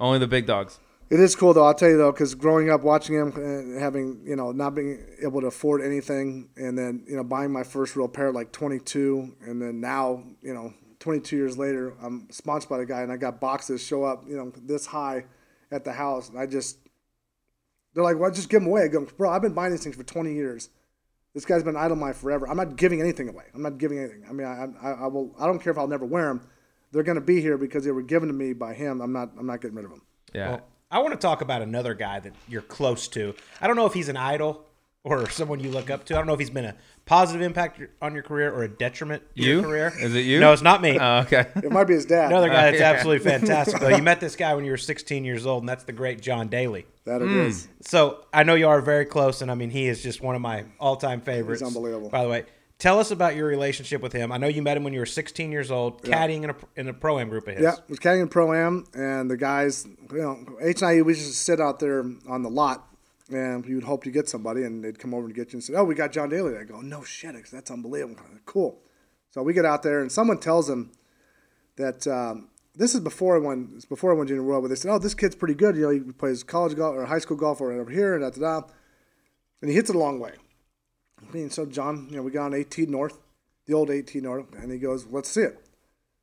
Only the big dogs. It is cool though. I'll tell you though, because growing up watching him, and having you know not being able to afford anything, and then you know buying my first real pair at like 22, and then now you know 22 years later, I'm sponsored by the guy, and I got boxes show up you know this high at the house, and I just they're like, well, just give them away. I go, bro, I've been buying these things for 20 years. This guy's been idle mine forever. I'm not giving anything away. I'm not giving anything. I mean, I, I, I will. I don't care if I'll never wear them. They're going to be here because they were given to me by him. I'm not. I'm not getting rid of them. Yeah. Well, I want to talk about another guy that you're close to. I don't know if he's an idol or someone you look up to? I don't know if he's been a positive impact on your career or a detriment to You? your career. Is it you? No, it's not me. Oh, okay. It might be his dad. Another guy Uh, that's yeah. absolutely fantastic. Though you met this guy when you were 16 years old, and that's the great John Daly. that it Hmm. is. So I know you are very close, and I mean he is just one of my all-time favorites. He's unbelievable. By the way, tell us about your relationship with him. I know you met him when you were 16 years old, caddying in a in a pro am group of his. Yeah, was caddying in pro am, and the guys, you know, H and I, we just sit out there on the lot, and we would hope to get somebody, and they'd come over and get you and say, "Oh, we got John Daly." I go, "No shit, that's unbelievable, cool." So we get out there, and someone tells him that um, this is before I won. It's before I won junior world, but they said, "Oh, this kid's pretty good. You know, he plays college golf or high school golf or over here, and da da da." And he hits it a long way. I mean, so John, you know, we got on 18 North, the old 18 North, and he goes, "Let's see it."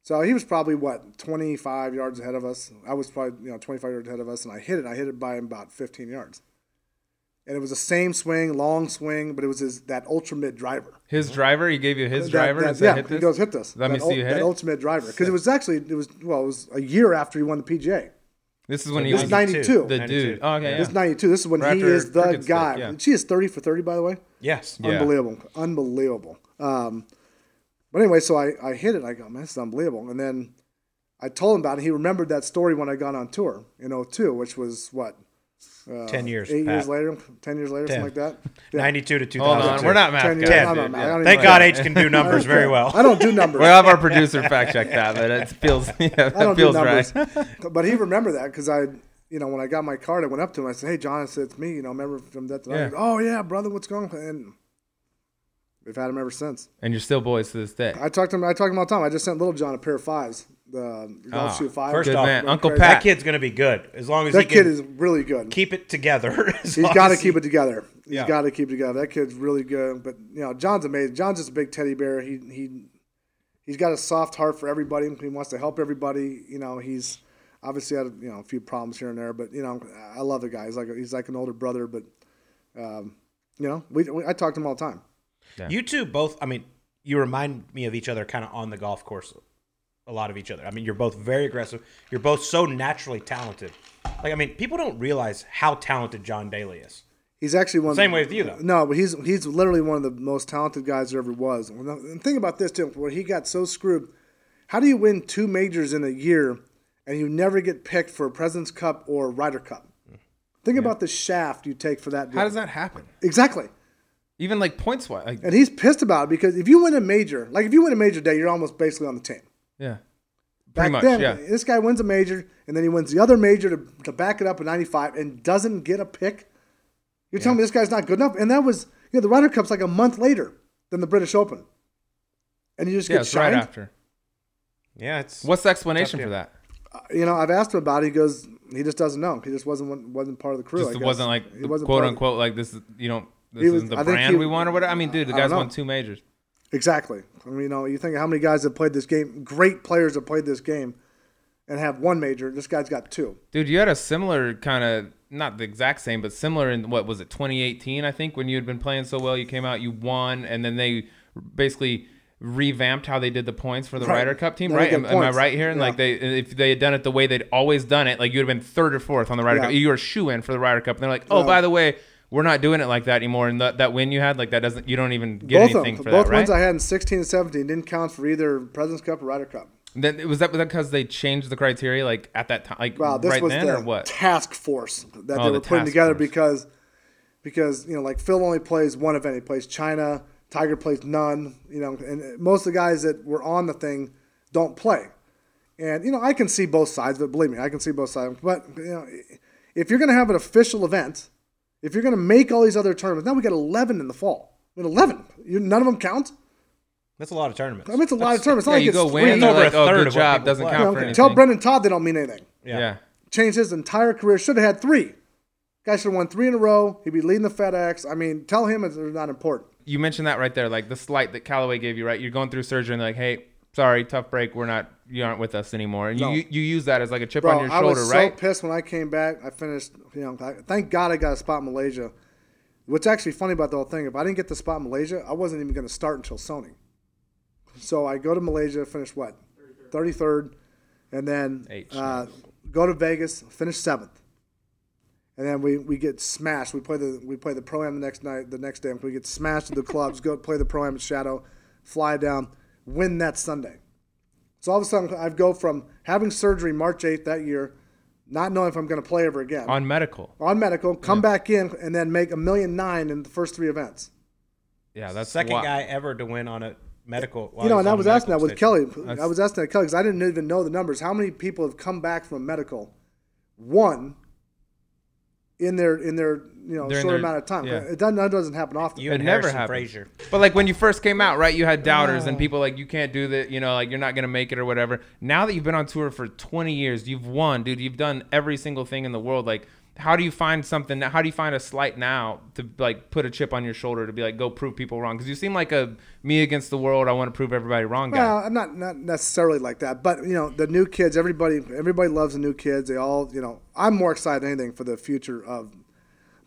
So he was probably what 25 yards ahead of us. I was probably you know 25 yards ahead of us, and I hit it. I hit it by about 15 yards, and it was the same swing, long swing, but it was his that ultra mid driver. His mhm. driver, he gave you his That- driver that- to yeah, hit he goes hit this. Let me that, see you hit that it? ultimate driver because it was actually it was well it was a year after he won the PGA. This is when he This was is 92. the 92. dude. Oh, okay, yeah. This is 92. This is when Right he is the Cricket Stick, guy. yeah. She is 30 for 30 by the way. Yes. Yeah. Unbelievable. Unbelievable. Um, but anyway, so I, I hit it. I go, man, this is unbelievable. And then I told him about it. He remembered that story when I got on tour in 02, which was what? Uh, 10 years, Eight Pat. years later? 10 years later, 10. something like that? Yeah. 92 to Hold on, we're not math 10 years. guys. I'm dude. not- I Yeah. Thank even- God H can do numbers very well. I don't do numbers. We'll have our producer fact check that, but it feels yeah, I that don't do feels numbers. right. but he remembered that because I, you know, when I got my card, I went up to him. I said, "Hey, John," I said, "It's me." You know, remember from that? Yeah. Yeah. Oh yeah, brother, what's going on? And we've had him ever since. And you're still boys to this day. I talked to him. I talked to him all the time. I just sent Little John a pair of fives. The golf Ah, shoe five. first Good off, man, Uncle crazy. that Pat. kid's going to be good as long as That he kid can is really good. keep it together. He's got to as keep it together. He's Yeah. got to keep it together. That kid's really good. But you know, John's amazing. John's just a big teddy bear. He he he's got a soft heart for everybody. He wants to help everybody. You know, he's obviously had you know a few problems here and there, but you know, I love the guy. He's like he's like an older brother. But um, you know, we, we I talk to him all the time. You two both, I mean, you remind me of each other kind of on the golf course. A lot of each other. I mean, you're both very aggressive. You're both so naturally talented. Like, I mean, people don't realize how talented John Daly is. He's actually one. Same way with you, though. No, but he's he's literally one of the most talented guys there ever was. And think about this, Tim. Where he got so screwed. How do you win two majors in a year and you never get picked for a President's Cup or Ryder Cup? Think about the shaft you take for that. How does that happen? exactly? Even like points wise, like And he's pissed about it because if you win a major, like if you win a major day, you're almost basically on the team. yeah, Back much. then, yeah, this guy wins a major and then he wins the other major to, to back it up in '95 and doesn't get a pick. You're telling me this guy's not good enough? And that was, you know, the Ryder Cup's like a month later than the British Open, and you just yeah, get it's right shined. after. Yeah, it's What's the explanation for that? You know, I've asked him about it. He goes, he just doesn't know. He just wasn't wasn't part of the crew. Just I it guess. wasn't like He wasn't quote unquote like this. You don't. This was- isn't the I brand he- we want or whatever. I mean, dude, the guy's won two majors. Exactly. I mean, you know, you think how many guys have played this game, great players have played this game, and have one major. This guy's got two. Dude, you had a similar kind of not the exact same, but similar in what was it 2018? I think when you had been playing so well, you came out, you won, and then they basically revamped how they did the points for the Right. Ryder Cup team, they right? Am, am I right here? And Yeah. like they, if they had done it the way they'd always done it, like you'd have been third or fourth on the Ryder Yeah. Cup. You were a shoe in for the Ryder Cup, and they're like, oh, Yeah. by the way, we're not doing it like that anymore. And that that win you had, like that doesn't, you don't even get both anything them, for both that, right? ones I had in 16 and 17 didn't count for either President's Cup or Ryder Cup. then was that because they changed the criteria like at that time, like Wow, this right was then the or what? task force that Oh, they the were putting together force. because because you know like Phil only plays one event. He plays China. Tiger plays none. You know, and most of the guys that were on the thing don't play. And you know, I can see both sides But. Believe me, I can see both sides. But you know, if you're going to have an official event, if you're going to make all these other tournaments, now we got 11 in the fall. I mean, 11. You, none of them count. that's a lot of tournaments. I mean, it's a lot of tournaments. It's Yeah, like you it's go three. win, It's they're over a like, oh, third good of job, doesn't play. count You for know, anything. tell Brendon Todd they don't mean anything. Yeah. yeah. changed his entire career. Should have had three. Guy should have won three in a row. He'd be leading the FedEx. I mean, tell him it's not important. you mentioned that right there, like the slight that Callaway gave you, right? You're going through surgery and they're like, hey, sorry, tough break. We're not, you aren't with us anymore. And No. you, you use that as like a chip Bro, on your shoulder, right? I was right? so pissed when I came back. I finished, you know, I, thank God I got a spot in Malaysia. What's actually funny about the whole thing, if I didn't get the spot in Malaysia, I wasn't even going to start until Sony. So I go to Malaysia, finish what? 33rd. And then uh, go to Vegas, finish seventh. And then we, we get smashed. We play the we play the pro am the next night. The next day we get smashed at the clubs. Go play the pro am at Shadow, fly down, win that Sunday. So all of a sudden I go from having surgery March eighth that year, not knowing if I'm going to play ever again On medical. on medical, come back in, and then make a million nine in the first three events. Yeah, that's Second wa- guy ever to win on a medical. you know, and I was asking that with station. Kelly. I was asking that Kelly because I didn't even know the numbers. How many people have come back from medical, one, in their in their you know During short their- amount of time? yeah. It doesn't, that doesn't happen often. You It and never Harrison happened. Frazar. But like when you first came out, right? You had doubters and people like you can't do that. You know, like you're not gonna make it or whatever. Now that you've been on tour for 20 years, you've won, dude. You've done every single thing in the world. Like, how do you find something? How do you find a slight now to like put a chip on your shoulder to be like go prove people wrong? Because you seem like a me against the world. I want to prove everybody wrong guy. Well, I'm not not necessarily like that, but you know, the new kids. Everybody everybody loves the new kids. They all you know. I'm more excited than anything for the future of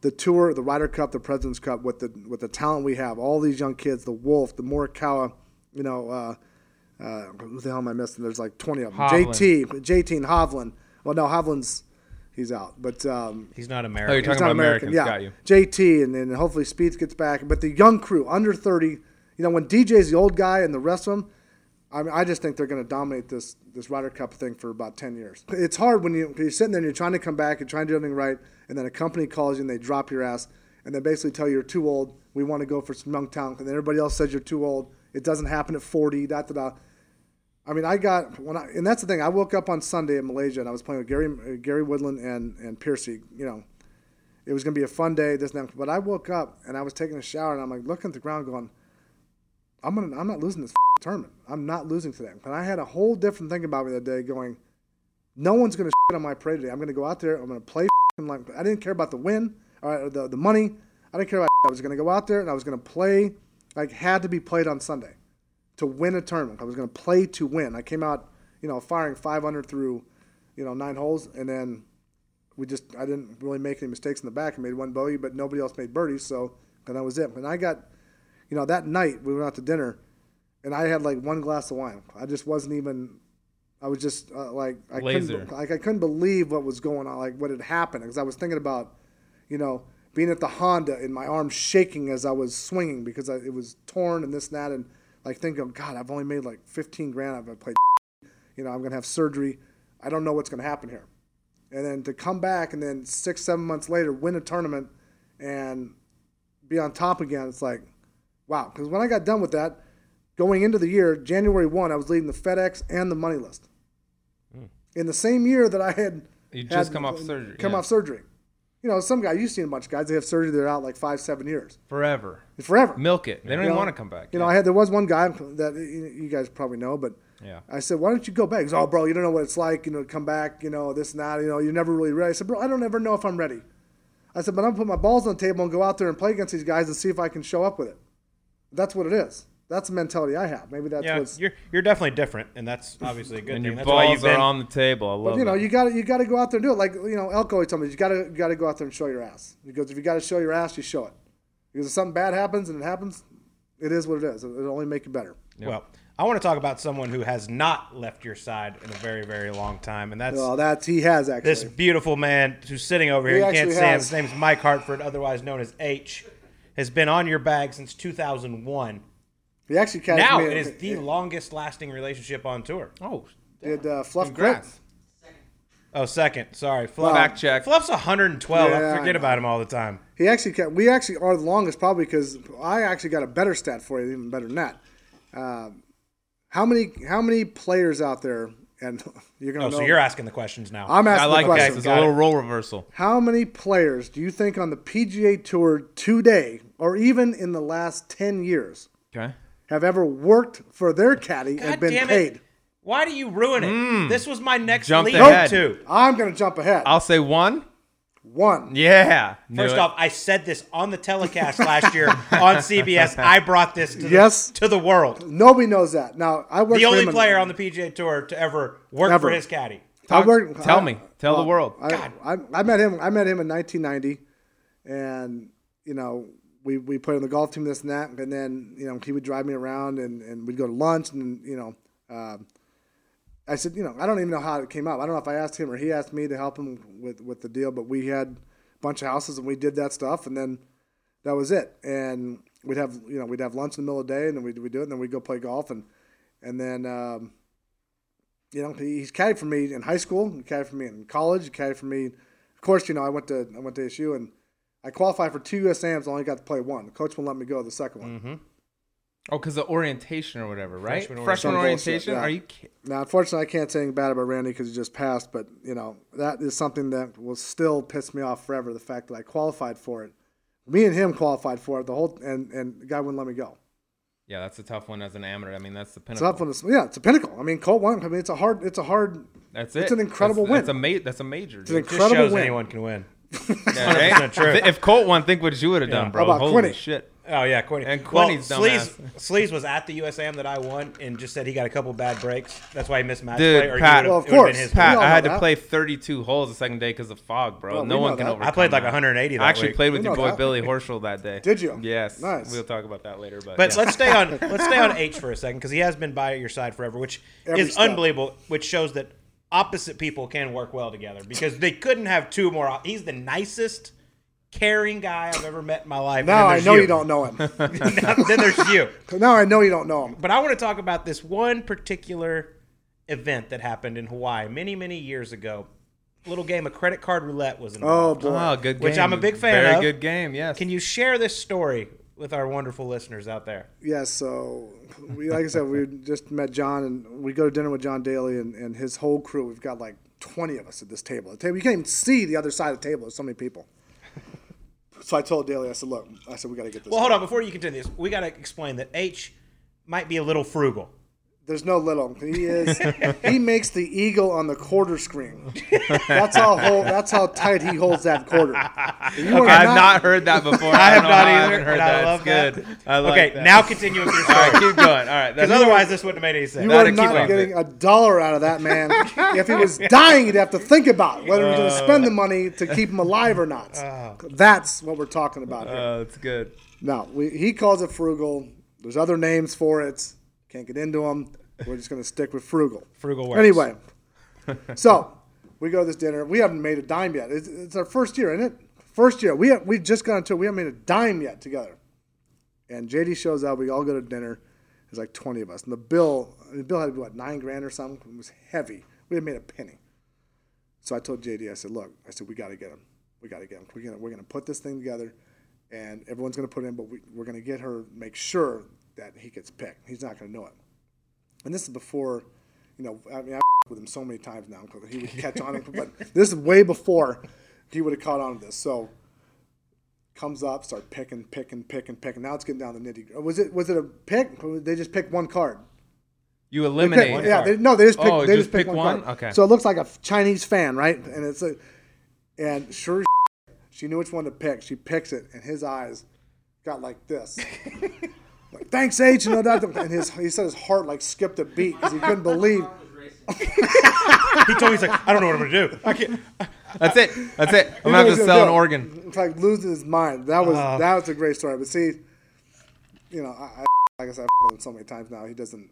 the tour, the Ryder Cup, the President's Cup, with the with the talent we have. All these young kids, the Wolff, the Morikawa, you know, uh, uh, who the hell am I missing? There's like 20 of them. Hovland. JT, JT, and Hovland. Well, no, Hovland's he's out, but um, He's not American. Oh, American. you're talking he's not about American. Americans. Yeah, Got you. JT, and then hopefully Speeds gets back. But the young crew, under 30, you know, when DJ's the old guy and the rest of them, I mean, I just think they're going to dominate this this Ryder Cup thing for about 10 years. It's hard when you, you're sitting there and you're trying to come back, you're trying to do everything right, and then a company calls you and they drop your ass and they basically tell you you're too old. We want to go for some young talent, and then everybody else says you're too old. It doesn't happen at 40. Da da da. I mean, I got when I and that's the thing. I woke up on Sunday in Malaysia and I was playing with Gary Gary Woodland and and Piercy. You know, it was gonna be a fun day. This and that. But I woke up and I was taking a shower and I'm like looking at the ground, going, I'm gonna I'm not losing this tournament. I'm not losing today. And I had a whole different thing about me that day, going, no one's gonna shit on my parade today. I'm gonna go out there. I'm gonna play like I didn't care about the win or the the money. I didn't care about. I was gonna go out there and I was gonna play like had to be played on Sunday to win a tournament. I was going to play to win. I came out, you know, firing 500 through, you know, nine holes, and then we just I didn't really make any mistakes in the back. I made one bogey, but nobody else made birdies, so and that was it. And I got, you know, that night we went out to dinner, and I had like one glass of wine. I just wasn't even. I was just uh, like I Laser. couldn't like I couldn't believe what was going on, like what had happened, because I was thinking about, you know, being at the Honda and my arm shaking as I was swinging because I, it was torn and this and that, and like thinking, God, I've only made like 15 grand. I've played, you know, I'm gonna have surgery. I don't know what's gonna happen here. And then to come back and then six, seven months later win a tournament and be on top again, it's like, wow. Because when I got done with that, going into the year, January 1, I was leading the FedEx and the money list. Hmm. In the same year that I had You had just come off surgery. Come yeah. off surgery. You know, some guy you've seen a bunch of guys. They have surgery. They're out like five, seven years, forever. forever. Milk it. They don't You even know, want to come back. You know, I had there was one guy that you you guys probably know, but Yeah. I said, "Why don't you go back?" He's, "Oh, bro, you don't know what it's like, you know, come back, you know, this and that, you know, you're never really ready." I said, "Bro, I don't ever know if I'm ready." I said, "But I'm gonna put my balls on the table and go out there and play against these guys and see if I can show up with it." That's what it is. That's the mentality I have. Maybe that's Yeah, what's. you're you're definitely different, and that's obviously a good and thing. your That's why you've balls are been. on the table. I love But you know, that. you got to you got to go out there and do it. Like you know, Elko always told me, you got to you got to go out there and show your ass. Because if you got to show your ass, you show it. Because if something bad happens and it happens, it is what it is. It'll only make you better. Well, I want to talk about someone who has not left your side in a very very long time, and that's Well, that's he has actually. this beautiful man who's sitting over here. He you can't actually see him. has. His name's Mike Hartford, otherwise known as H. Has been on your bag since 2001. He actually catches Now me. it is the longest lasting relationship on tour. oh, Did uh, Fluff quit? congrats. Oh, second. Sorry. Fluff. Fact check. Fluff's 112. Yeah, I forget I about him all the time. He actually kept, we actually are the longest probably because I actually got a better stat for you, even better than that. Um, how many how many players out there? And you're gonna Oh, know. so you're asking the questions now. I'm asking. I like the that. question. It's a little role reversal. How many players do you think on the PGA Tour today, or even in the last ten years, Okay. Have ever worked for their caddy God and been paid? Why do you ruin it? Mm. This was my next Jumped lead ahead. too. I'm gonna jump ahead. I'll say one. One. Yeah. First off, I said this on the telecast last year on CBS. I brought this to the, Yes. to the world. Nobody knows that. Now I worked The for only him player on the PGA Tour to ever work Ever. for his caddy. Talk- worked- tell I- me. Tell the world. I, I, I met him. I met him in 1990, and you know we we played on the golf team, this and that, and then you know he would drive me around, and, and we'd go to lunch, and you know, um, I said, you know, I don't even know how it came up. I don't know if I asked him or he asked me to help him with with the deal, but we had a bunch of houses, and we did that stuff, and then that was it. And we'd have you know we'd have lunch in the middle of the day, and then we'd, we'd do it, and then we'd go play golf, and and then um, you know he, he's caddied for me in high school, he for me in college, he for me. Of course, you know I went to I went to SU and I qualified for two USAMs, I only got to play one. The coach wouldn't let me go the second one. Mm-hmm. Oh, because of orientation or whatever, right? Freshman Freshman, orientation. orientation. Yeah. Are you? ki- Now, unfortunately, I can't say anything bad about Randy because he just passed, but you know that is something that will still piss me off forever. The fact that I qualified for it, me and him qualified for it, the whole and and the guy wouldn't let me go. Yeah, that's a tough one as an amateur. I mean, that's the It's pinnacle. up on yeah, it's a pinnacle. I mean, Colt won. I mean, it's a hard, it's a hard, That's it. It's an incredible that's, win. That's a ma- That's a major. it's an Dude. Just incredible shows win. anyone can win. Yeah, right? 100% true. If, if Colt won, think what you would have Yeah. done, bro. How about Holy Quinny? shit. Oh yeah, Quinny. And well, Quinny's Sleaze, dumbass. Sleaze was at the USAM that I won and just said he got a couple bad breaks. That's why he missed match Dude, play. Or he Pat- would've- Well, of it would've course. been his Pat, all I know had to that. play 32 holes the second day because of fog, bro. Well, no we one know can that. overcome I played like that. 180 that I actually week. played with We your know boy that. Billy Horschel that day. Did you? Yes. Nice. We'll talk about that later. But, But yeah. let's stay on let's stay on H for a second because he has been by your side forever, which Every is step. unbelievable. Which shows that opposite people can work well together because they couldn't have two more. op- He's the nicest, caring guy I've ever met in my life. Now I know then you don't know him. then there's you. now I know you don't know him. But I want to talk about this one particular event that happened in Hawaii many, many years ago. A little game of credit card roulette was Oh boy. Oh, good game. Which I'm a big fan Very of. good game, yes. Can you share this story with our wonderful listeners out there? Yes, so we like I said, we just met John and we go to dinner with John Daly and, and his whole crew. We've got like twenty of us at this table. The table you can't even see the other side of the table. There's so many people. So I told Daly, I said, look, I said we got to get this. Well, hold on. Before you continue this, we got to explain that H might be a little frugal. There's no little. He is. he makes the eagle on the quarter screen. That's how hold, That's how tight he holds that quarter. You are I've not heard that before. I have don't know not how I either. haven't heard and I that. love it's that. good. I like okay, that. now continue with your story. All right, keep going. All right. Because otherwise, this wouldn't have made any sense. You are not up. getting a dollar out of that man. if he was dying, you'd have to think about whether you're going to spend the uh. money to keep him alive or not. Oh. That's what we're talking about oh, here. Oh, it's good. No, we, he calls it frugal. There's other names for it. Can't get into them. We're just going to stick with frugal. Frugal works. Anyway, so we go to this dinner. We haven't made a dime yet. It's, it's our first year, isn't it? First year. We have, we just got into it. We haven't made a dime yet together. And JD shows up. We all go to dinner. There's like 20 of us. And the bill, the bill had to be what, nine grand or something? It was heavy. We had made a penny. So I told JD, I said, look, I said, we got to get him. We got to get him. We're going we're gonna put this thing together and everyone's going to put in, but we, we're going to get her, make sure that he gets picked. He's not going to know it. And this is before, you know, I mean, I with him so many times now because he would catch on. but this is way before he would have caught on to this. So comes up, start picking, picking, picking, picking. Now it's getting down to nitty. Was it was it a pick? They just picked one card. You They eliminate. picked- yeah, they, no, they just picked. Oh, they just just picked pick one. one? card. Okay. So it looks like a Chinese fan, right? And it's a, and sure, she knew which one to pick. She picks it, and his eyes got like this. Like, Thanks, H. And, that, and his he said his heart like skipped a beat because he couldn't believe. He told me, he's like, I don't know what I'm going to do. I can't. That's it. That's it. I'm gonna have to sell an gonna do it. organ. It's like losing his mind. That was Uh. that was a great story. But see, you know, I, I like I said, I've him so many times now. He doesn't.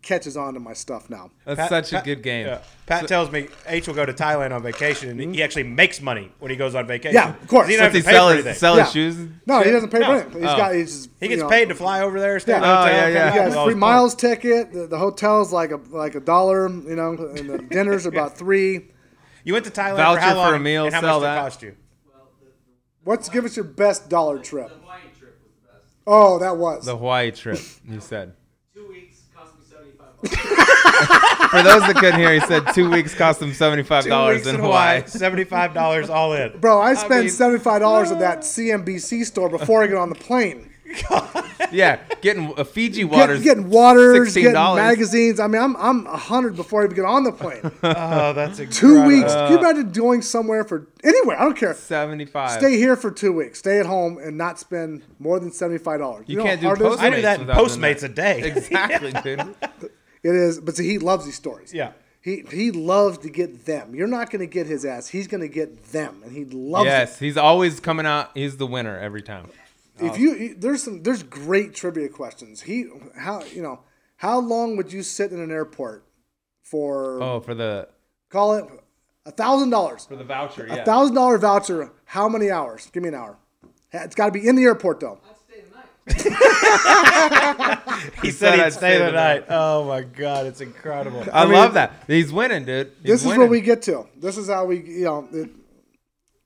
He, he catches on to my stuff now. That's Pat- such a Pat- good game. yeah. Pat tells me H will go to Thailand on vacation, and he actually makes money when he goes on vacation. Yeah, of course. He Does doesn't he have to pay sell for his, anything. sell Yeah. his shoes? No, he doesn't pay No. for anything. He's Oh. got. He's just, He you gets know, paid to fly over there, stay in the Yeah. Oh, hotel. yeah, yeah. back Yeah, with free his miles ticket. The, the hotel's like a like a dollar, you know, and the dinners are about three. You went to Thailand Voucher for how for long? a meal, and how sell much did that. it cost you? What's give us your best dollar trip? The Hawaii trip was the best. Oh, that was. The Hawaii trip. You said. Two weeks cost me seventy-five bucks. For those that couldn't hear, he said two weeks cost him seventy five dollars in Hawaii. seventy-five dollars all in. Bro, I spent mean- seventy five dollars at uh, that CNBC store before I get on the plane. Yeah, getting a Fiji Get, waters. getting waters, getting $16. magazines. I mean, I'm I'm a hundred before I even get on the plane. Oh, that's two weeks. Can you uh, imagine going somewhere for anywhere? I don't care. seventy five. Stay here for two weeks. Stay at home and not spend more than seventy five dollars. You can't do it is? Postmates. I do that in Postmates that. a day. Exactly, dude. It is, but see, he loves these stories. Yeah. He he loves to get them. You're not going to get his ass. He's going to get them, and he loves yes, it. he's always coming out. He's the winner every time. If you there's some there's great trivia questions. He how you know how long would you sit in an airport for Oh, for the call it A thousand dollars. For the voucher, A thousand dollar voucher. How many hours? Give me an hour. It's got to be in the airport though. I'd stay the night. He said I'd he'd stay the night. Oh my god, it's incredible. I, mean- love that. He's winning, dude. He's This is winning. what we get to. This is how we, you know, it,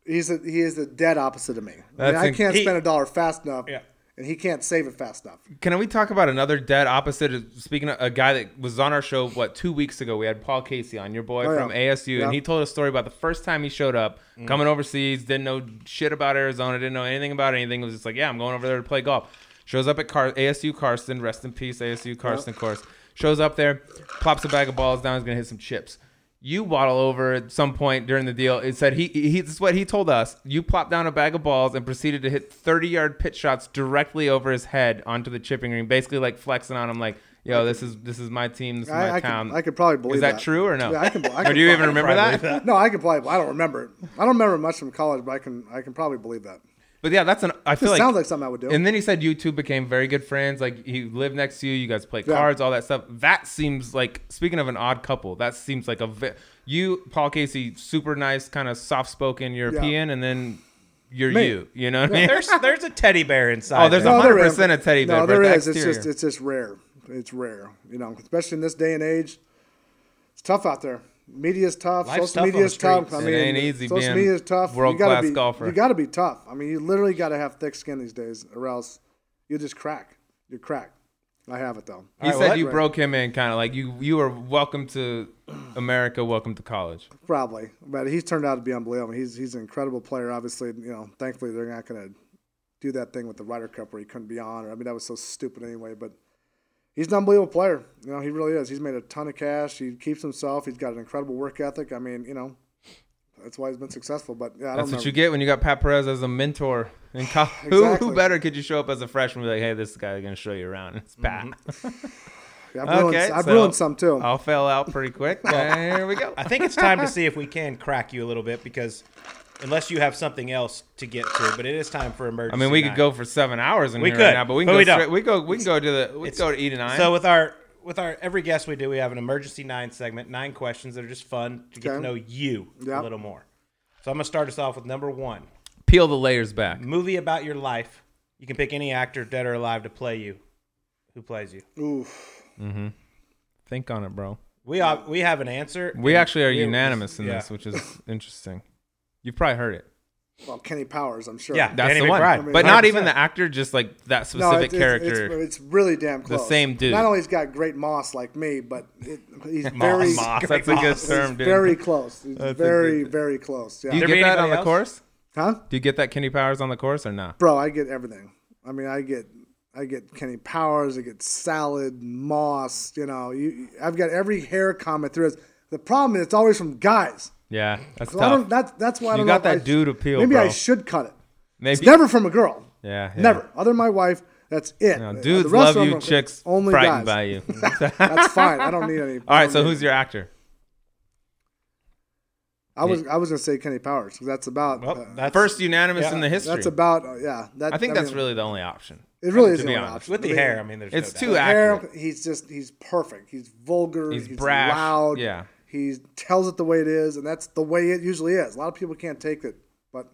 he's a, he is the dead opposite of me. I, mean, That's I can't he- spend a dollar fast enough, Yeah. and he can't save it fast enough. Can we talk about another dead opposite? of- Speaking of a guy that was on our show, what two weeks ago, we had Paul Casey on, your boy Oh, yeah. from ASU, Yeah. and he told a story about the first time he showed up, coming overseas, didn't know shit about Arizona, didn't know anything about anything. It was just like, yeah, I'm going over there to play golf. Shows up at Car- ASU Karsten. rest in peace, ASU Karsten, of course. Shows up there, plops a bag of balls down, He's gonna hit some chips. You waddle over at some point during the deal. It said he, he this is what he told us. You plopped down a bag of balls and proceeded to hit 30 yard pitch shots directly over his head onto the chipping green, basically like flexing on him, like, "Yo, this is this is my team, this is my I, I, town." could, I could probably believe is that, true or no? Yeah, I can. I or do you even remember that? No, I can probably. I don't remember it. I don't remember much from college, but I can. I can probably believe that. But yeah, that's an. I It feel like sounds like something I would do. And then he said you two became very good friends. Like he lived next to you. You guys play Yeah. cards, all that stuff. That seems like speaking of an odd couple. That seems like a ve- you, Paul Casey, super nice, kind of soft spoken European, and then you're Me. you. You know what I mean? There's there's a teddy bear inside. Oh, there's there. a No, 100% is. a teddy bear, No, but there the. It's just. It's just rare. It's rare. You know, especially in this day and age. It's tough out there. Media's tough. Life's social tough media is tough. I It mean, ain't easy social being media is tough. World-class be, golfer. You got to be tough. I mean, you literally got to have thick skin these days, or else you just crack. You crack. I have it though. He right, said well, you that- broke him in, kind of like you. You were welcome to America, welcome to college. Probably, but he's turned out to be unbelievable. He's he's an incredible player. Obviously, you know, thankfully they're not going to do that thing with the Ryder Cup where he couldn't be on. Or, I mean, that was so stupid anyway. But he's an unbelievable player. You know, he really is. He's made a ton of cash. He keeps himself. He's got an incredible work ethic. I mean, you know, that's why he's been successful. But yeah, I That's don't what remember. you get when you got Pat Perez as a mentor in college. Who, Exactly. who better could you show up as a freshman and be like, hey, this guy's going to show you around? It's Pat. Mm-hmm. Yeah, I've ruined, Okay, I've so- ruined some too. I'll fail out pretty quick. And here we go. I think it's time to see if we can crack you a little bit because unless you have something else to get to, but it is time for emergency. I mean, we could nine. go for seven hours in We here right could, now, but we can but go. we straight, we go. We can go to the. We can go to E to nine. So with our with our every guest we do, we have an emergency nine segment, nine questions that are just fun to get to know you a little more. So I'm gonna start us off with number one. peel the layers back. Movie about your life. You can pick any actor, dead or alive, to play you. Who plays you? Oof. Think on it, bro. We uh, we have an answer. We actually are unanimous in yeah. this, which is interesting. You've probably heard it. Well, Kenny Powers, I'm sure. Yeah, That's Danny the one. McBride. but not 100%. even the actor, just like that No, specific it's, character. It's, it's, it's really damn close. The same dude. Not only he's got great moss like me, but it, he's Moss. very Moss. Great That's a good Moss. term, dude. very close. He's That's a very, good- very close. Yeah. Do you There get that on anybody the else? course? huh? Do you get that Kenny Powers on the course or not? Bro, I get everything. I mean, I get I get Kenny Powers, I get salad, moss, you know, you I've got every hair comment there is. The problem is it's always from guys. Yeah, that's 'Cause I don't, tough. that's that's why I You don't got know if that I- dude appeal, Maybe I should cut it. Maybe. It's never from a girl. Yeah, yeah. Never. Other than my wife, that's it. No, Uh, the dudes rest love of you, them are chicks only frightened guys. by you. That's fine. I don't need any. All right, so who's your actor? I was I was gonna say Kenny Powers because that's about Well, uh, that's First unanimous Yeah, in the history. that's about uh, yeah. That I think that's mean, really the only option. it really to is be the only honest. option. with the I mean, hair. I mean, there's It's no too doubt. hair, accurate. he's just he's perfect. He's vulgar. He's He's, brash, loud. yeah. He tells it the way it is, and that's the way it usually is. A lot of people can't take it, but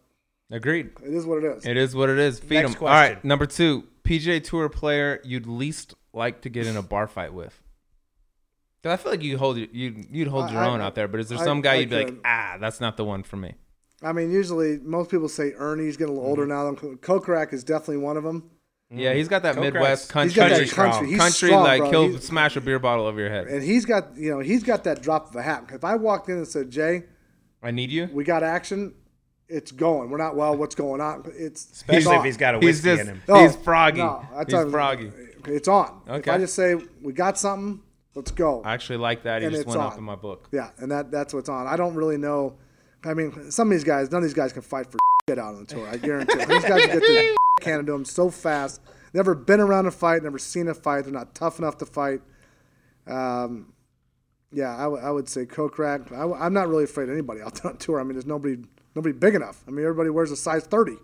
Agreed. it is what it is. It is what it is. Feed Next them. All right, number two, PJ Tour player you'd least like to get in a bar fight with. 'Cause I feel like you hold your, you'd you'd hold I- your I- own out there, but is there I- some guy I you'd be like, ah, that's not the one for me? I mean, usually most people say Ernie's getting a little older Mm-hmm. now. Kokrak is definitely one of them. Yeah, he's got that Kokrak's- Midwest He's country, got that country, country. Strong, like bro. he'll He's- smash a beer bottle over your head. And he's got you know he's got that drop of a hat. If I walked in and said, Jay, I need you. we got action, it's going. We're not well. What's going on? It's Especially it's if he's got a He's whiskey just in him. Oh, he's froggy. no, I he's tell you, froggy. It's on. If Okay. I just say we got something, let's go. I actually like that. He And just it's went up on. in my book. Yeah, and that that's what's on. I don't really know. I mean, some of these guys, none of these guys can fight for shit out on the tour. I guarantee. you. These guys get the handed to them so fast. Never been around a fight. Never seen a fight. They're not tough enough to fight. Um, yeah, I, w- I would say Kokrak. I, am not really afraid of anybody out there on tour. I mean, there's nobody nobody big enough. I mean, everybody wears a size 30.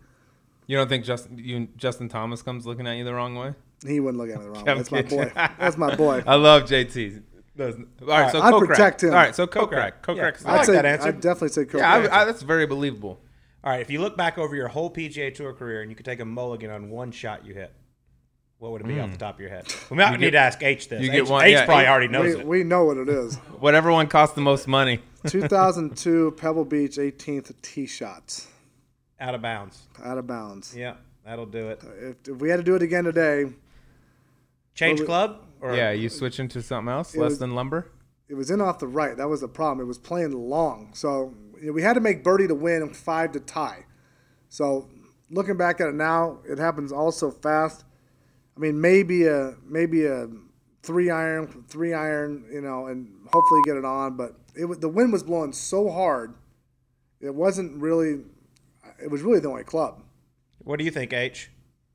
You don't think Justin you, Justin Thomas comes looking at you the wrong way? He wouldn't look at me the wrong way. That's my boy. That's my boy. I love JT. Doesn't- All right, so I'd protect him. All right, so Kokrak. Kokrak. Yeah. is I like say, that answer. I'd definitely say Coke. Yeah, I, I, that's very believable. All right, if you look back over your whole PGA Tour career and you could take a mulligan on one shot you hit, what would it be off the top of your head? We might need to ask H this. Hmm. you get H, one- H yeah, probably H- already knows we, it. we know what it is. Whatever one costs the most money. 2002 Pebble Beach 18th tee shots Out of bounds. out of bounds. Yeah, that'll do it. If, if we had to do it again today, Change Well, we- club? Or Yeah, you switch into something else, less was- than lumber. it was in off the right. That was the problem. It was playing long, so you know, we had to make birdie to win and five to tie. So looking back at it now, it happens all so fast. I mean, maybe a maybe a three iron, three iron, you know, and hopefully get it on. But it was, the wind was blowing so hard, it wasn't really. It was really the only club. What do you think, H?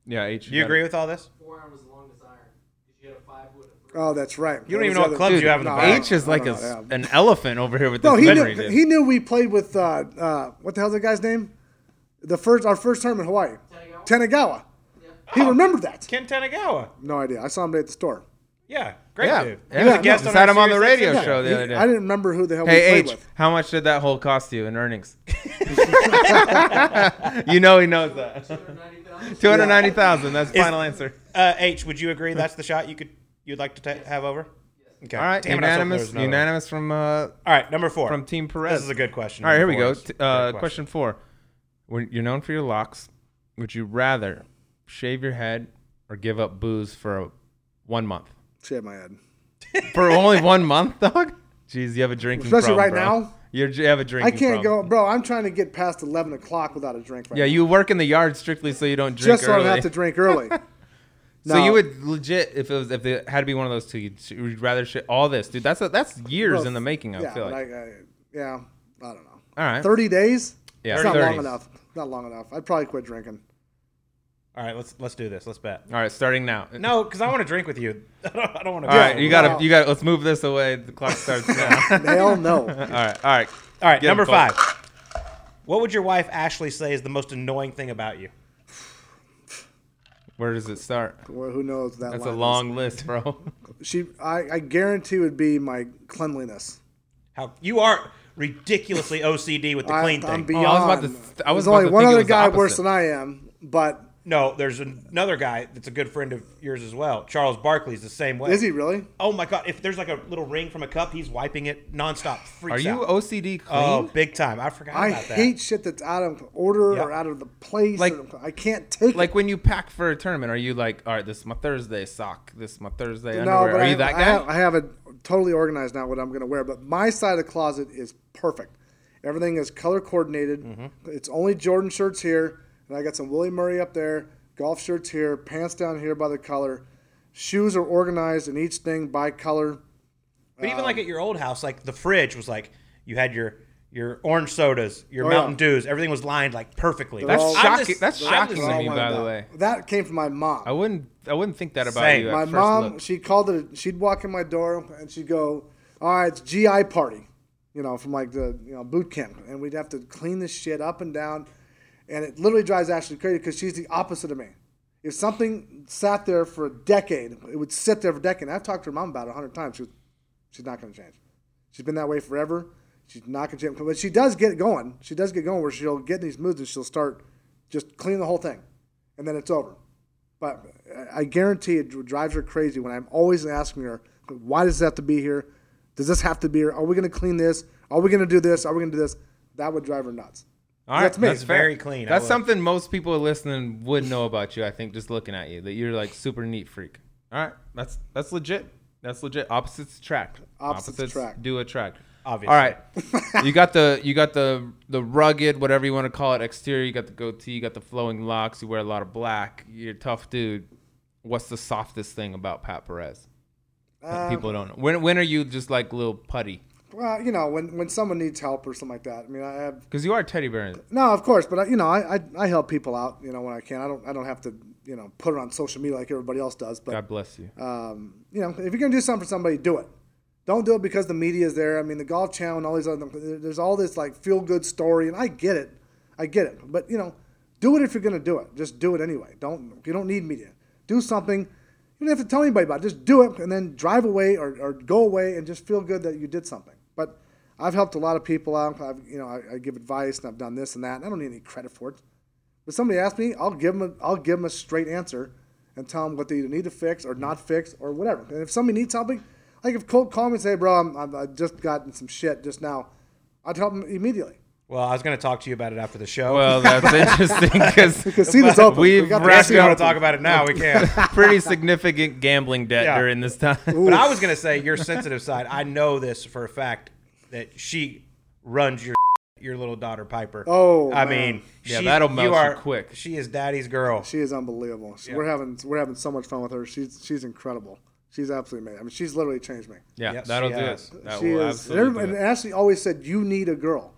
Yeah, H. Do you agree with all this? Four iron was the longest iron. Because you had a five wood. a three. Oh, that's right. You don't even know the what other- clubs you have in the No, bag. I H don't- is like I a, don't yeah. an elephant over here with No, this he memory. knew. dude. He knew we played with uh, uh, what the hell's the guy's name? The first our first tournament in Hawaii, Tanigawa. He remembered that. Ken Tanigawa. No idea. I saw him at the store. Yeah, great yeah, dude. yeah. He was a no, guest just on had him on the radio XM. show the He- other day. I didn't remember who the hell we Hey played H, with. how much did that hole cost you in earnings? you know he knows that. 290,000. Two hundred ninety thousand. That's the final answer. Uh, H, would you agree that's the shot you could you'd like to ta- have over? Okay. All right, Damn it, I was hoping there unanimous. was another one. Unanimous from uh, All right, number four. from Team Perez. This is a good question. All right, here we Number go. four is T- a Uh, great question four. When you're known for your locks, would you rather shave your head or give up booze for a, one month? Shave my head. For only one month, dog? Jeez, you have a drinking Especially problem, right bro. now? You're, you have a I drinking I can't problem. go, bro. I'm trying to get past 11 o'clock without a drink. Right Yeah, now. you work in the yard strictly so you don't drink just so I early. don't have to drink early. So you would legit if it was if it had to be one of those two, you'd, you'd rather shit all this, dude. That's a, that's years Bro, in the making. I yeah, feel but like. I, I, yeah, I don't know. all right. 30 days? Yeah, it's not 30. long enough. Not long enough. I'd probably quit drinking. All right, let's let's do this. Let's bet. All right, starting now. No, because I want to drink with you. I don't, I don't want to. All right, you got wow. to you got. to Let's move this away. The clock starts now. Hell no. all right, all right. All right, Get 'em, number five. What would your wife Ashley say is the most annoying thing about you? Where does it start? Well, who knows that That's a line is. long list, bro. She, I, I guarantee would be my cleanliness. How you are ridiculously OCD with the I, clean I'm thing. beyond. Oh, I was about to- I was There's about only to one think other was the guy worse than I am, but no, there's another guy that's a good friend of yours as well. Charles Barkley's the same way. is he really? Oh my god! If there's like a little ring from a cup, he's wiping it nonstop. Are you out. OCD clean? Oh, big time! I forgot I about that. hate shit that's out of order Yep. or out of the place. Like- or- I can't take like it. when you pack for a tournament, are you like, all right, this is my Thursday sock, this is my Thursday No, underwear? but Are I, you that I guy? have, I have it totally organized now what I'm going to wear. But my side of the closet is perfect. Everything is color coordinated. Mm-hmm. It's only Jordan shirts here, and I got some Willie Murray up there, golf shirts here, pants down here by the color. Shoes are organized in each thing by color. But even like um, at your old house, like the fridge was like you had your your orange sodas, your Oh, yeah. Mountain Dews, everything was lined like perfectly. That's all- shocking. just- that's I'm shocking to me, by the way. That came from my mom. I wouldn't. I wouldn't think that about Same. you. At my first mom, look. she called it. She'd walk in my door and she'd go, "All right, it's GI party," you know, from like the you know boot camp, and we'd have to clean this shit up and down, and it literally drives Ashley crazy because she's the opposite of me. If something sat there for a decade, it would sit there for a decade. I've talked to her mom about it a hundred times. She was, she's not going to change. She's been that way forever. She's not going to change. But she does get going. She does get going where she'll get in these moods and she'll start just cleaning the whole thing, and then it's over. But I guarantee it drives her crazy when I'm always asking her, why does this have to be here? Does this have to be here? Are we going to clean this? Are we going to do this? Are we going to do this? That would drive her nuts. All right, that's me. That's very clean. That's something most people listening would know about you. I think just looking at you, that you're like super neat freak. All right, that's that's legit. That's legit. Opposites attract. Opposites attract. do attract. Obviously. All right, you got the you got the the rugged whatever you want to call it exterior. You got the goatee. You got the flowing locks. You wear a lot of black. You're a tough dude. What's the softest thing about Pat Perez? that Um, people don't know. When when are you just like little putty? Well, you know, when, when someone needs help or something like that. I mean, I have Because you are teddy bear. no, of course, but I, you know, I, I I help people out. You know, when I can. I don't I don't have to you know put it on social media like everybody else does. But God bless you. um, you know, if you're gonna do something for somebody, do it. Don't do it because the media is there. I mean, the Golf Channel and all these other. There's all this like feel good story, and I get it, I get it. But you know, do it if you're gonna do it. Just do it anyway. Don't you don't need media. Do something. You You don't have to tell anybody about it. Just do it and then drive away or, or go away and just feel good that you did something. But I've helped a lot of people out. I've, you know, I, I give advice and I've done this and that. And I don't need any credit for it. But somebody asks me, I'll give them a, I'll give them a straight answer and tell them what they either need to fix or not fix or whatever. And if somebody needs something, like if Colt call me and say, bro, I'm, I'm, I just got in some shit just now, I'd help them immediately. Well, I was going to talk to you about it after the show. Well, that's interesting because Casino's open. We've We got the Unless you want to talk about it now, we can. pretty significant gambling debt Yeah. during this time. but I was going to say your sensitive side. I know this for a fact that she runs your your little daughter Piper. Oh, I man. mean, Yeah, she- that'll melt you are quick. She is daddy's girl. She is unbelievable. She- We're having we're having so much fun with her. She's she's incredible. She's absolutely amazing. I mean, she's literally changed me. Yeah, Yes, that'll she do has. it. That she will is. And, absolutely everybody, do and. Ashley always said, "You need a girl."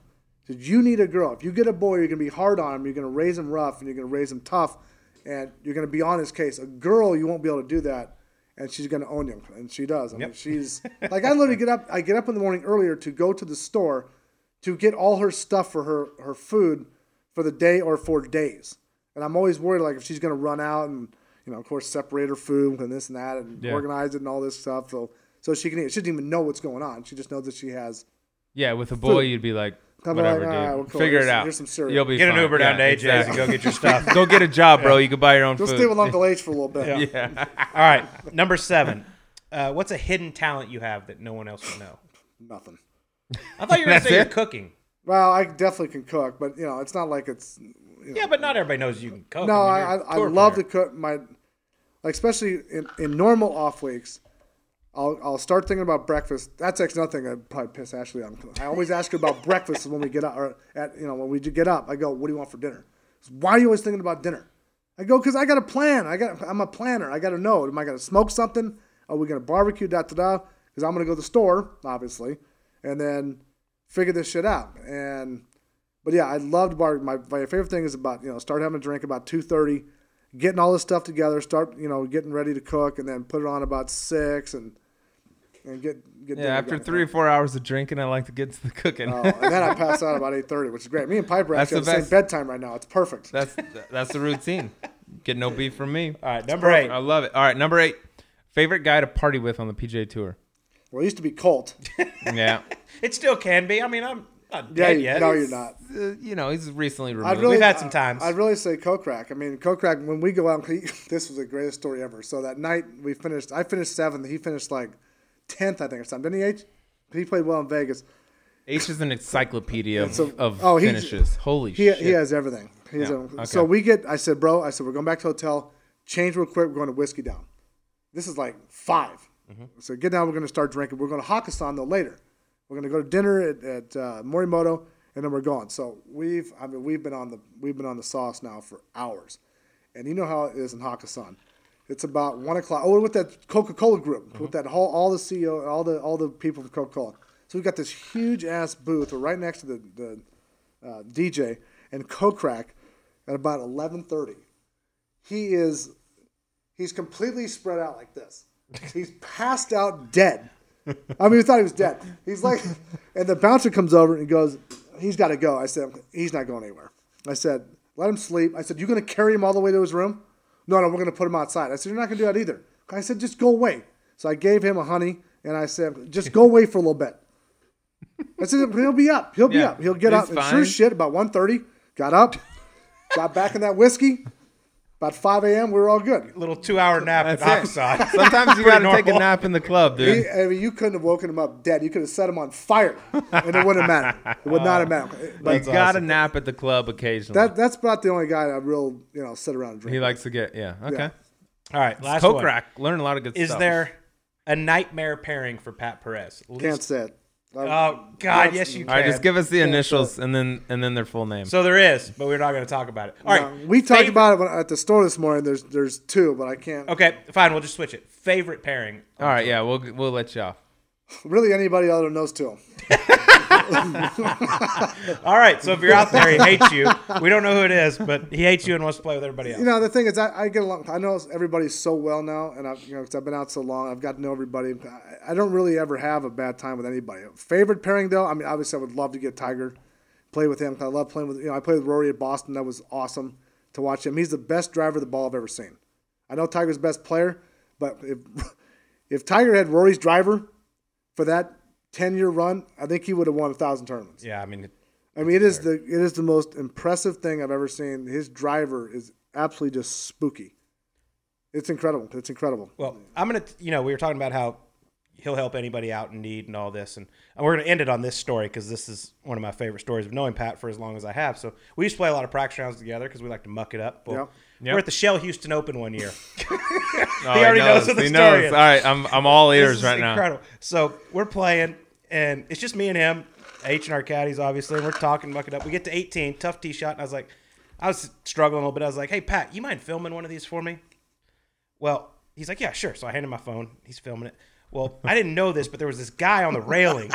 "You need a girl. If you get a boy, you're gonna be hard on him. You're gonna raise him rough, and you're gonna raise him tough, and you're gonna be on his case. A girl, you won't be able to do that." And she's gonna own you, and she does. I mean, she's like I literally get up. I get up in the morning earlier to go to the store to get all her stuff for her her food for the day or for days. And I'm always worried like if she's gonna run out and you know, of course, separate her food and this and that and Yeah. organize it and all this stuff. So so she can eat. She doesn't even know what's going on. She just knows that she has. Yeah, with a boy, Food. you'd be like, I'll whatever, like, dude. "All right, well, cool. Figure Here's- it out. here's some cereal." You'll be Get an fine. Uber down to AJ's exactly. and go get your stuff. Go get a job, bro. You can buy your own Just food. stay with Uncle H for a little bit. Yeah. yeah. All right, number seven. Uh, what's a hidden talent you have that no one else would know? Nothing. I thought you were going to say you're cooking. Well, I definitely can cook, but you know, it's not like it's. You know, Yeah, but not everybody knows you can cook. no, I, mean, I, you're a I tour love player. to cook. My, like especially in, in normal off weeks, I'll I'll start thinking about breakfast. That's actually nothing. I'd probably piss Ashley on. I always ask her about breakfast when we get up, or at you know when we get up. I go, "What do you want for dinner?" Why are you always thinking about dinner? I go, "Cause I got a plan. I got I'm a planner. I got to know. Am I to smoke something? Are we to barbecue? Da da da. Because I'm to go to the store, obviously, and then figure this shit out. And but yeah, I loved bar. My, my favorite thing is about you know start having a drink about two thirty, getting all this stuff together, start you know getting ready to cook, and then put it on about six, and and get get. Yeah, after going. three or four hours of drinking, I like to get to the cooking. Oh, and then I pass out about eight thirty, which is great. Me and Piper That's actually have the the same bedtime right now. It's perfect. that's that's the routine. Get no beef from me. All right, number eight. I love it. All right, number eight. Favorite guy to party with on the PJ Tour. well, it used to be Colt. Yeah, It still can be. I mean, I'm not Yeah, dead you- yet. no, you're not. uh, you know he's recently I'd removed. really, We've had some times. I'd really say Kokrak. I mean, Kokrak. When we go out, he, this was the greatest story ever. So that night we finished. I finished seventh. He finished like tenth, I think, or something. Didn't he? H? He played well in Vegas. H is an encyclopedia of, So- of oh, he's- finishes. Holy He, shit! he has everything. He has Yeah, everything. okay. So we get. I said, bro. I said we're going back to the hotel. Change real quick. We're going to whiskey down. This is like 5 So get down. We're going to start drinking. We're going to Hakkasan though later. We're going to go to dinner at, at uh, Morimoto, and then we're gone. So we've. I mean, we've been on the we've been on the sauce now for hours, and you know how it is in Hakkasan. It's about one o'clock. Oh, with that Coca Cola group, with that whole all the CEO, all the all the people from Coca Cola. So we've got this huge ass booth. Right next to the, the uh, DJ and Kokrak at about 11:30. He is he's completely spread out like this. He's passed out dead. I mean, we thought he was dead. He's like, and the bouncer comes over and he goes, "He's got to go." I said, "He's not going anywhere." I said, "Let him sleep." I said, "You going to carry him all the way to his room?" No, no, we're going to put him outside. I said, "You're not going to do that either." I said, "Just go away." So I gave him a honey and I said, "Just go away for a little bit." I said, "He'll be up. He'll be Yeah, up. He'll get up." And sure shit, about 1.30, got up, got back in that whiskey. About 5 a.m., we were all good. little two-hour nap That's it. Hakkasan. Sometimes you got to take a nap in the club, dude. He, I mean, you couldn't have woken him up dead. You could have set him on fire, and it wouldn't have mattered. It would not have oh, mattered. But you got to nap at the club occasionally. that that's about the only guy I real you know sit around and drink. he likes to get yeah. Okay. Yeah. All right, last Coke one. rack. Learn a lot of good Is stuff. Is there a nightmare pairing for Pat Perez? At Can't say it. Oh God, yes you can. All right, just give us the initials and then and then their full name. So there is, but we're not going to talk about it. All right, no, we talked favorite- about it at the store this morning. There's there's two, but I can't. Okay, fine. We'll just switch it. Favorite pairing. All right, yeah, we'll we'll let you off. Really, anybody other than those two. All right. So if you're out there, he hates you. We don't know who it is, but he hates you and wants to play with everybody else. You know, the thing is, I, I get along. I know everybody so well now, and I've you know, because I've been out so long, I've got to know everybody. I, I don't really ever have a bad time with anybody. Favorite pairing though, I mean, obviously, I would love to get Tiger, play with him. 'cause I love playing with. You know, I played with Rory at Boston. That was awesome to watch him. He's the best driver of the ball I've ever seen. I know Tiger's best player, But if if Tiger had Rory's driver for that ten year run, I think he would have won a thousand tournaments. Yeah, I mean, I mean, it is the it is the most impressive thing I've ever seen. His driver is absolutely just spooky. It's incredible. It's incredible. Well, I'm gonna, you know, we were talking about how he'll help anybody out in need and all this, and we're gonna end it on this story because this is one of my favorite stories of knowing Pat for as long as I have. So we used to play a lot of practice rounds together because we like to muck it up. Well, Yep. We're at the Shell Houston Open one year. Oh, He already knows what the He story knows. is. All right, I'm I'm all This ears is right now. incredible. So we're playing, and it's just me and him, H and our caddies, obviously, and we're talking, mucking up. We get to 18, tough tee shot, and I was like, I was struggling a little bit. I was like, hey, Pat, you mind filming one of these for me? Well, he's like, yeah, sure. So I hand him my phone. He's filming it. Well, I didn't know this, but there was this guy on the railing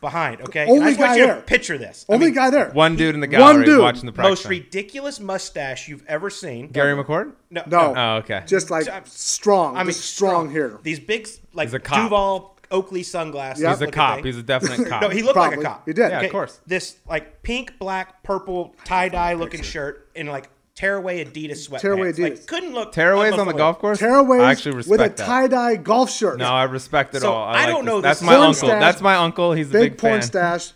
behind. Okay, Only and I just want guy you there. to picture this. I Only mean, guy there. One dude in the One gallery dude. watching the practice. most ridiculous mustache you've ever seen. Gary McCord. No, No. Oh, okay. Just like I'm- strong. I mean, just strong, here. These big, like He's a. Duval Oakley sunglasses. Yep. He's a cop. thing. He's a definite cop. No, he looked like a cop. He did. Yeah, of course. This like pink, black, purple tie dye looking shirt and like tearaway Adidas sweatpants. Tearaway Like, Adidas. couldn't look. Tearaways on the golf course. Tearaways I actually respect with a tie dye golf shirt. No, I respect it So, all. I like don't this. know That's this my porn uncle. stash, That's my uncle. He's a big, big, porn fan. stash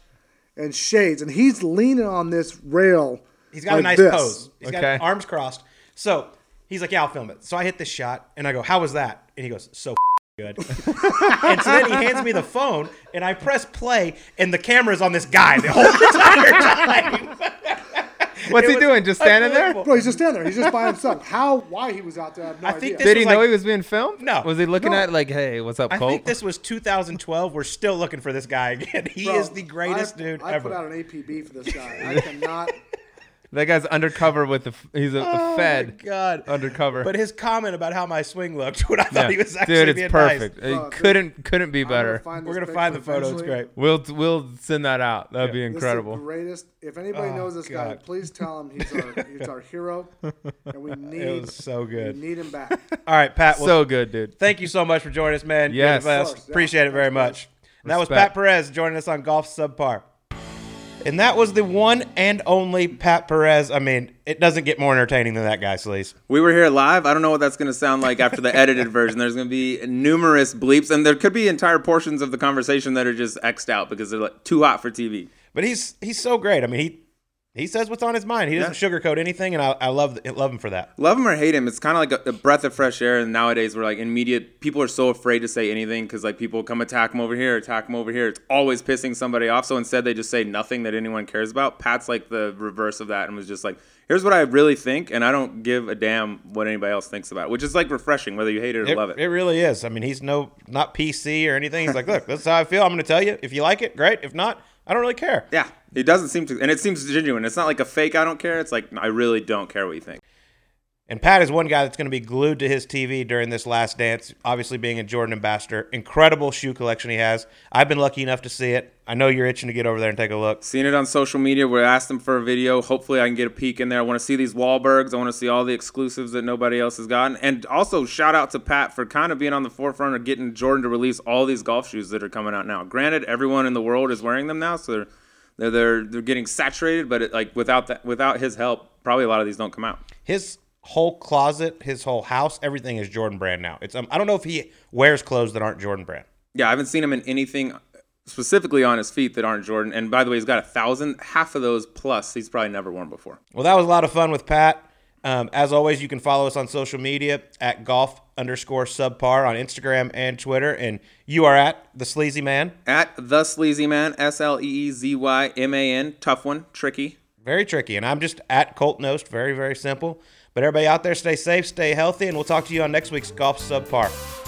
and shades, and he's leaning on this rail. He's got a nice this. pose. He's Okay. got arms crossed. So he's like, "Yeah, I'll film it." So I hit this shot and I go, "How was that?" And he goes, "So good." and so then he hands me the phone and I press play and the camera's on this guy the whole entire time. What's It he doing? Just standing there? unbelievable. Bro, he's just standing there. He's just by himself. How? Why he was out there? I have no I idea. think this- Did he was know he was being filmed? No. Was he looking No. at like, hey, what's up, I Colt? think this was 2012. We're still looking for this guy again. He Bro, is the greatest I, dude I ever. put out an APB for this guy. I cannot. That guy's undercover with the he's a, a Oh Fed. my god! Undercover. But his comment about how my swing looked when I thought Yeah. he was actually Dude, it's being perfect. nice. It Bro, couldn't couldn't be I'm gonna better. We're gonna find the picture photo. It's great. We'll we'll send that out. That'd be This is incredible. the greatest. If anybody Oh, knows this guy, please tell him he's our he's our hero, and we need was so good. We need him back. All right, Pat. Well, so good, dude. thank you so much for joining us, man. Yes. Of course, yeah. Appreciate it very much. And that was Pat Perez joining us on Golf Subpar. And that was the one and only Pat Perez. I mean, it doesn't get more entertaining than that guy, Sleaze. We were here live. I don't know what that's going to sound like after the edited version. There's going to be numerous bleeps, and there could be entire portions of the conversation that are just xed out because they're like too hot for TV. But he's he's so great. I mean, he he says what's on his mind. He doesn't sugarcoat anything, and I, I love love him for that. Love him or hate him, it's kind of like a, a breath of fresh air. And nowadays, we're like in media, people are so afraid to say anything because like people come attack him over here, attack him over here. It's always pissing somebody off. So instead, they just say nothing that anyone cares about. Pat's like the reverse of that and was just like, "Here's what I really think, and I don't give a damn what anybody else thinks about," it," which is like refreshing, whether you hate it or It, love it. it really is. I mean, he's no not PC or anything. He's like, look, this is how I feel. I'm going to tell you. If you like it, great. If not, I don't really care. Yeah, it doesn't seem to, and it seems genuine. It's not like a fake. I don't care. It's like I really don't care what you think. And Pat is one guy that's going to be glued to his TV during this last dance, obviously being a Jordan ambassador. Incredible shoe collection he has. I've been lucky enough to see it. I know you're itching to get over there and take a look. Seen it on social media. We asked them for a video. Hopefully, I can get a peek in there. I want to see these Wahlbergs. I want to see all the exclusives that nobody else has gotten. And also, shout out to Pat for kind of being on the forefront of getting Jordan to release all these golf shoes that are coming out now. Granted, everyone in the world is wearing them now, so they're they're they're, they're getting saturated. But it, like without that, without his help, probably a lot of these don't come out. His whole closet, his whole house, everything is Jordan brand now. It's um, I don't know if he wears clothes that aren't Jordan brand. Yeah, I haven't seen him in anything specifically on his feet that aren't Jordan. And by the way, he's got a thousand. Half of those plus he's probably never worn before. Well, that was a lot of fun with Pat. Um, as always, you can follow us on social media at golf underscore subpar on Instagram and Twitter. And you are at the Sleazy Man. At the Sleazy Man, S L E E Z Y M A N, tough one, tricky. Very tricky. And I'm just at Colt Knost. Very, very simple. But everybody out there, stay safe, stay healthy, and we'll talk to you on next week's Golf Subpar.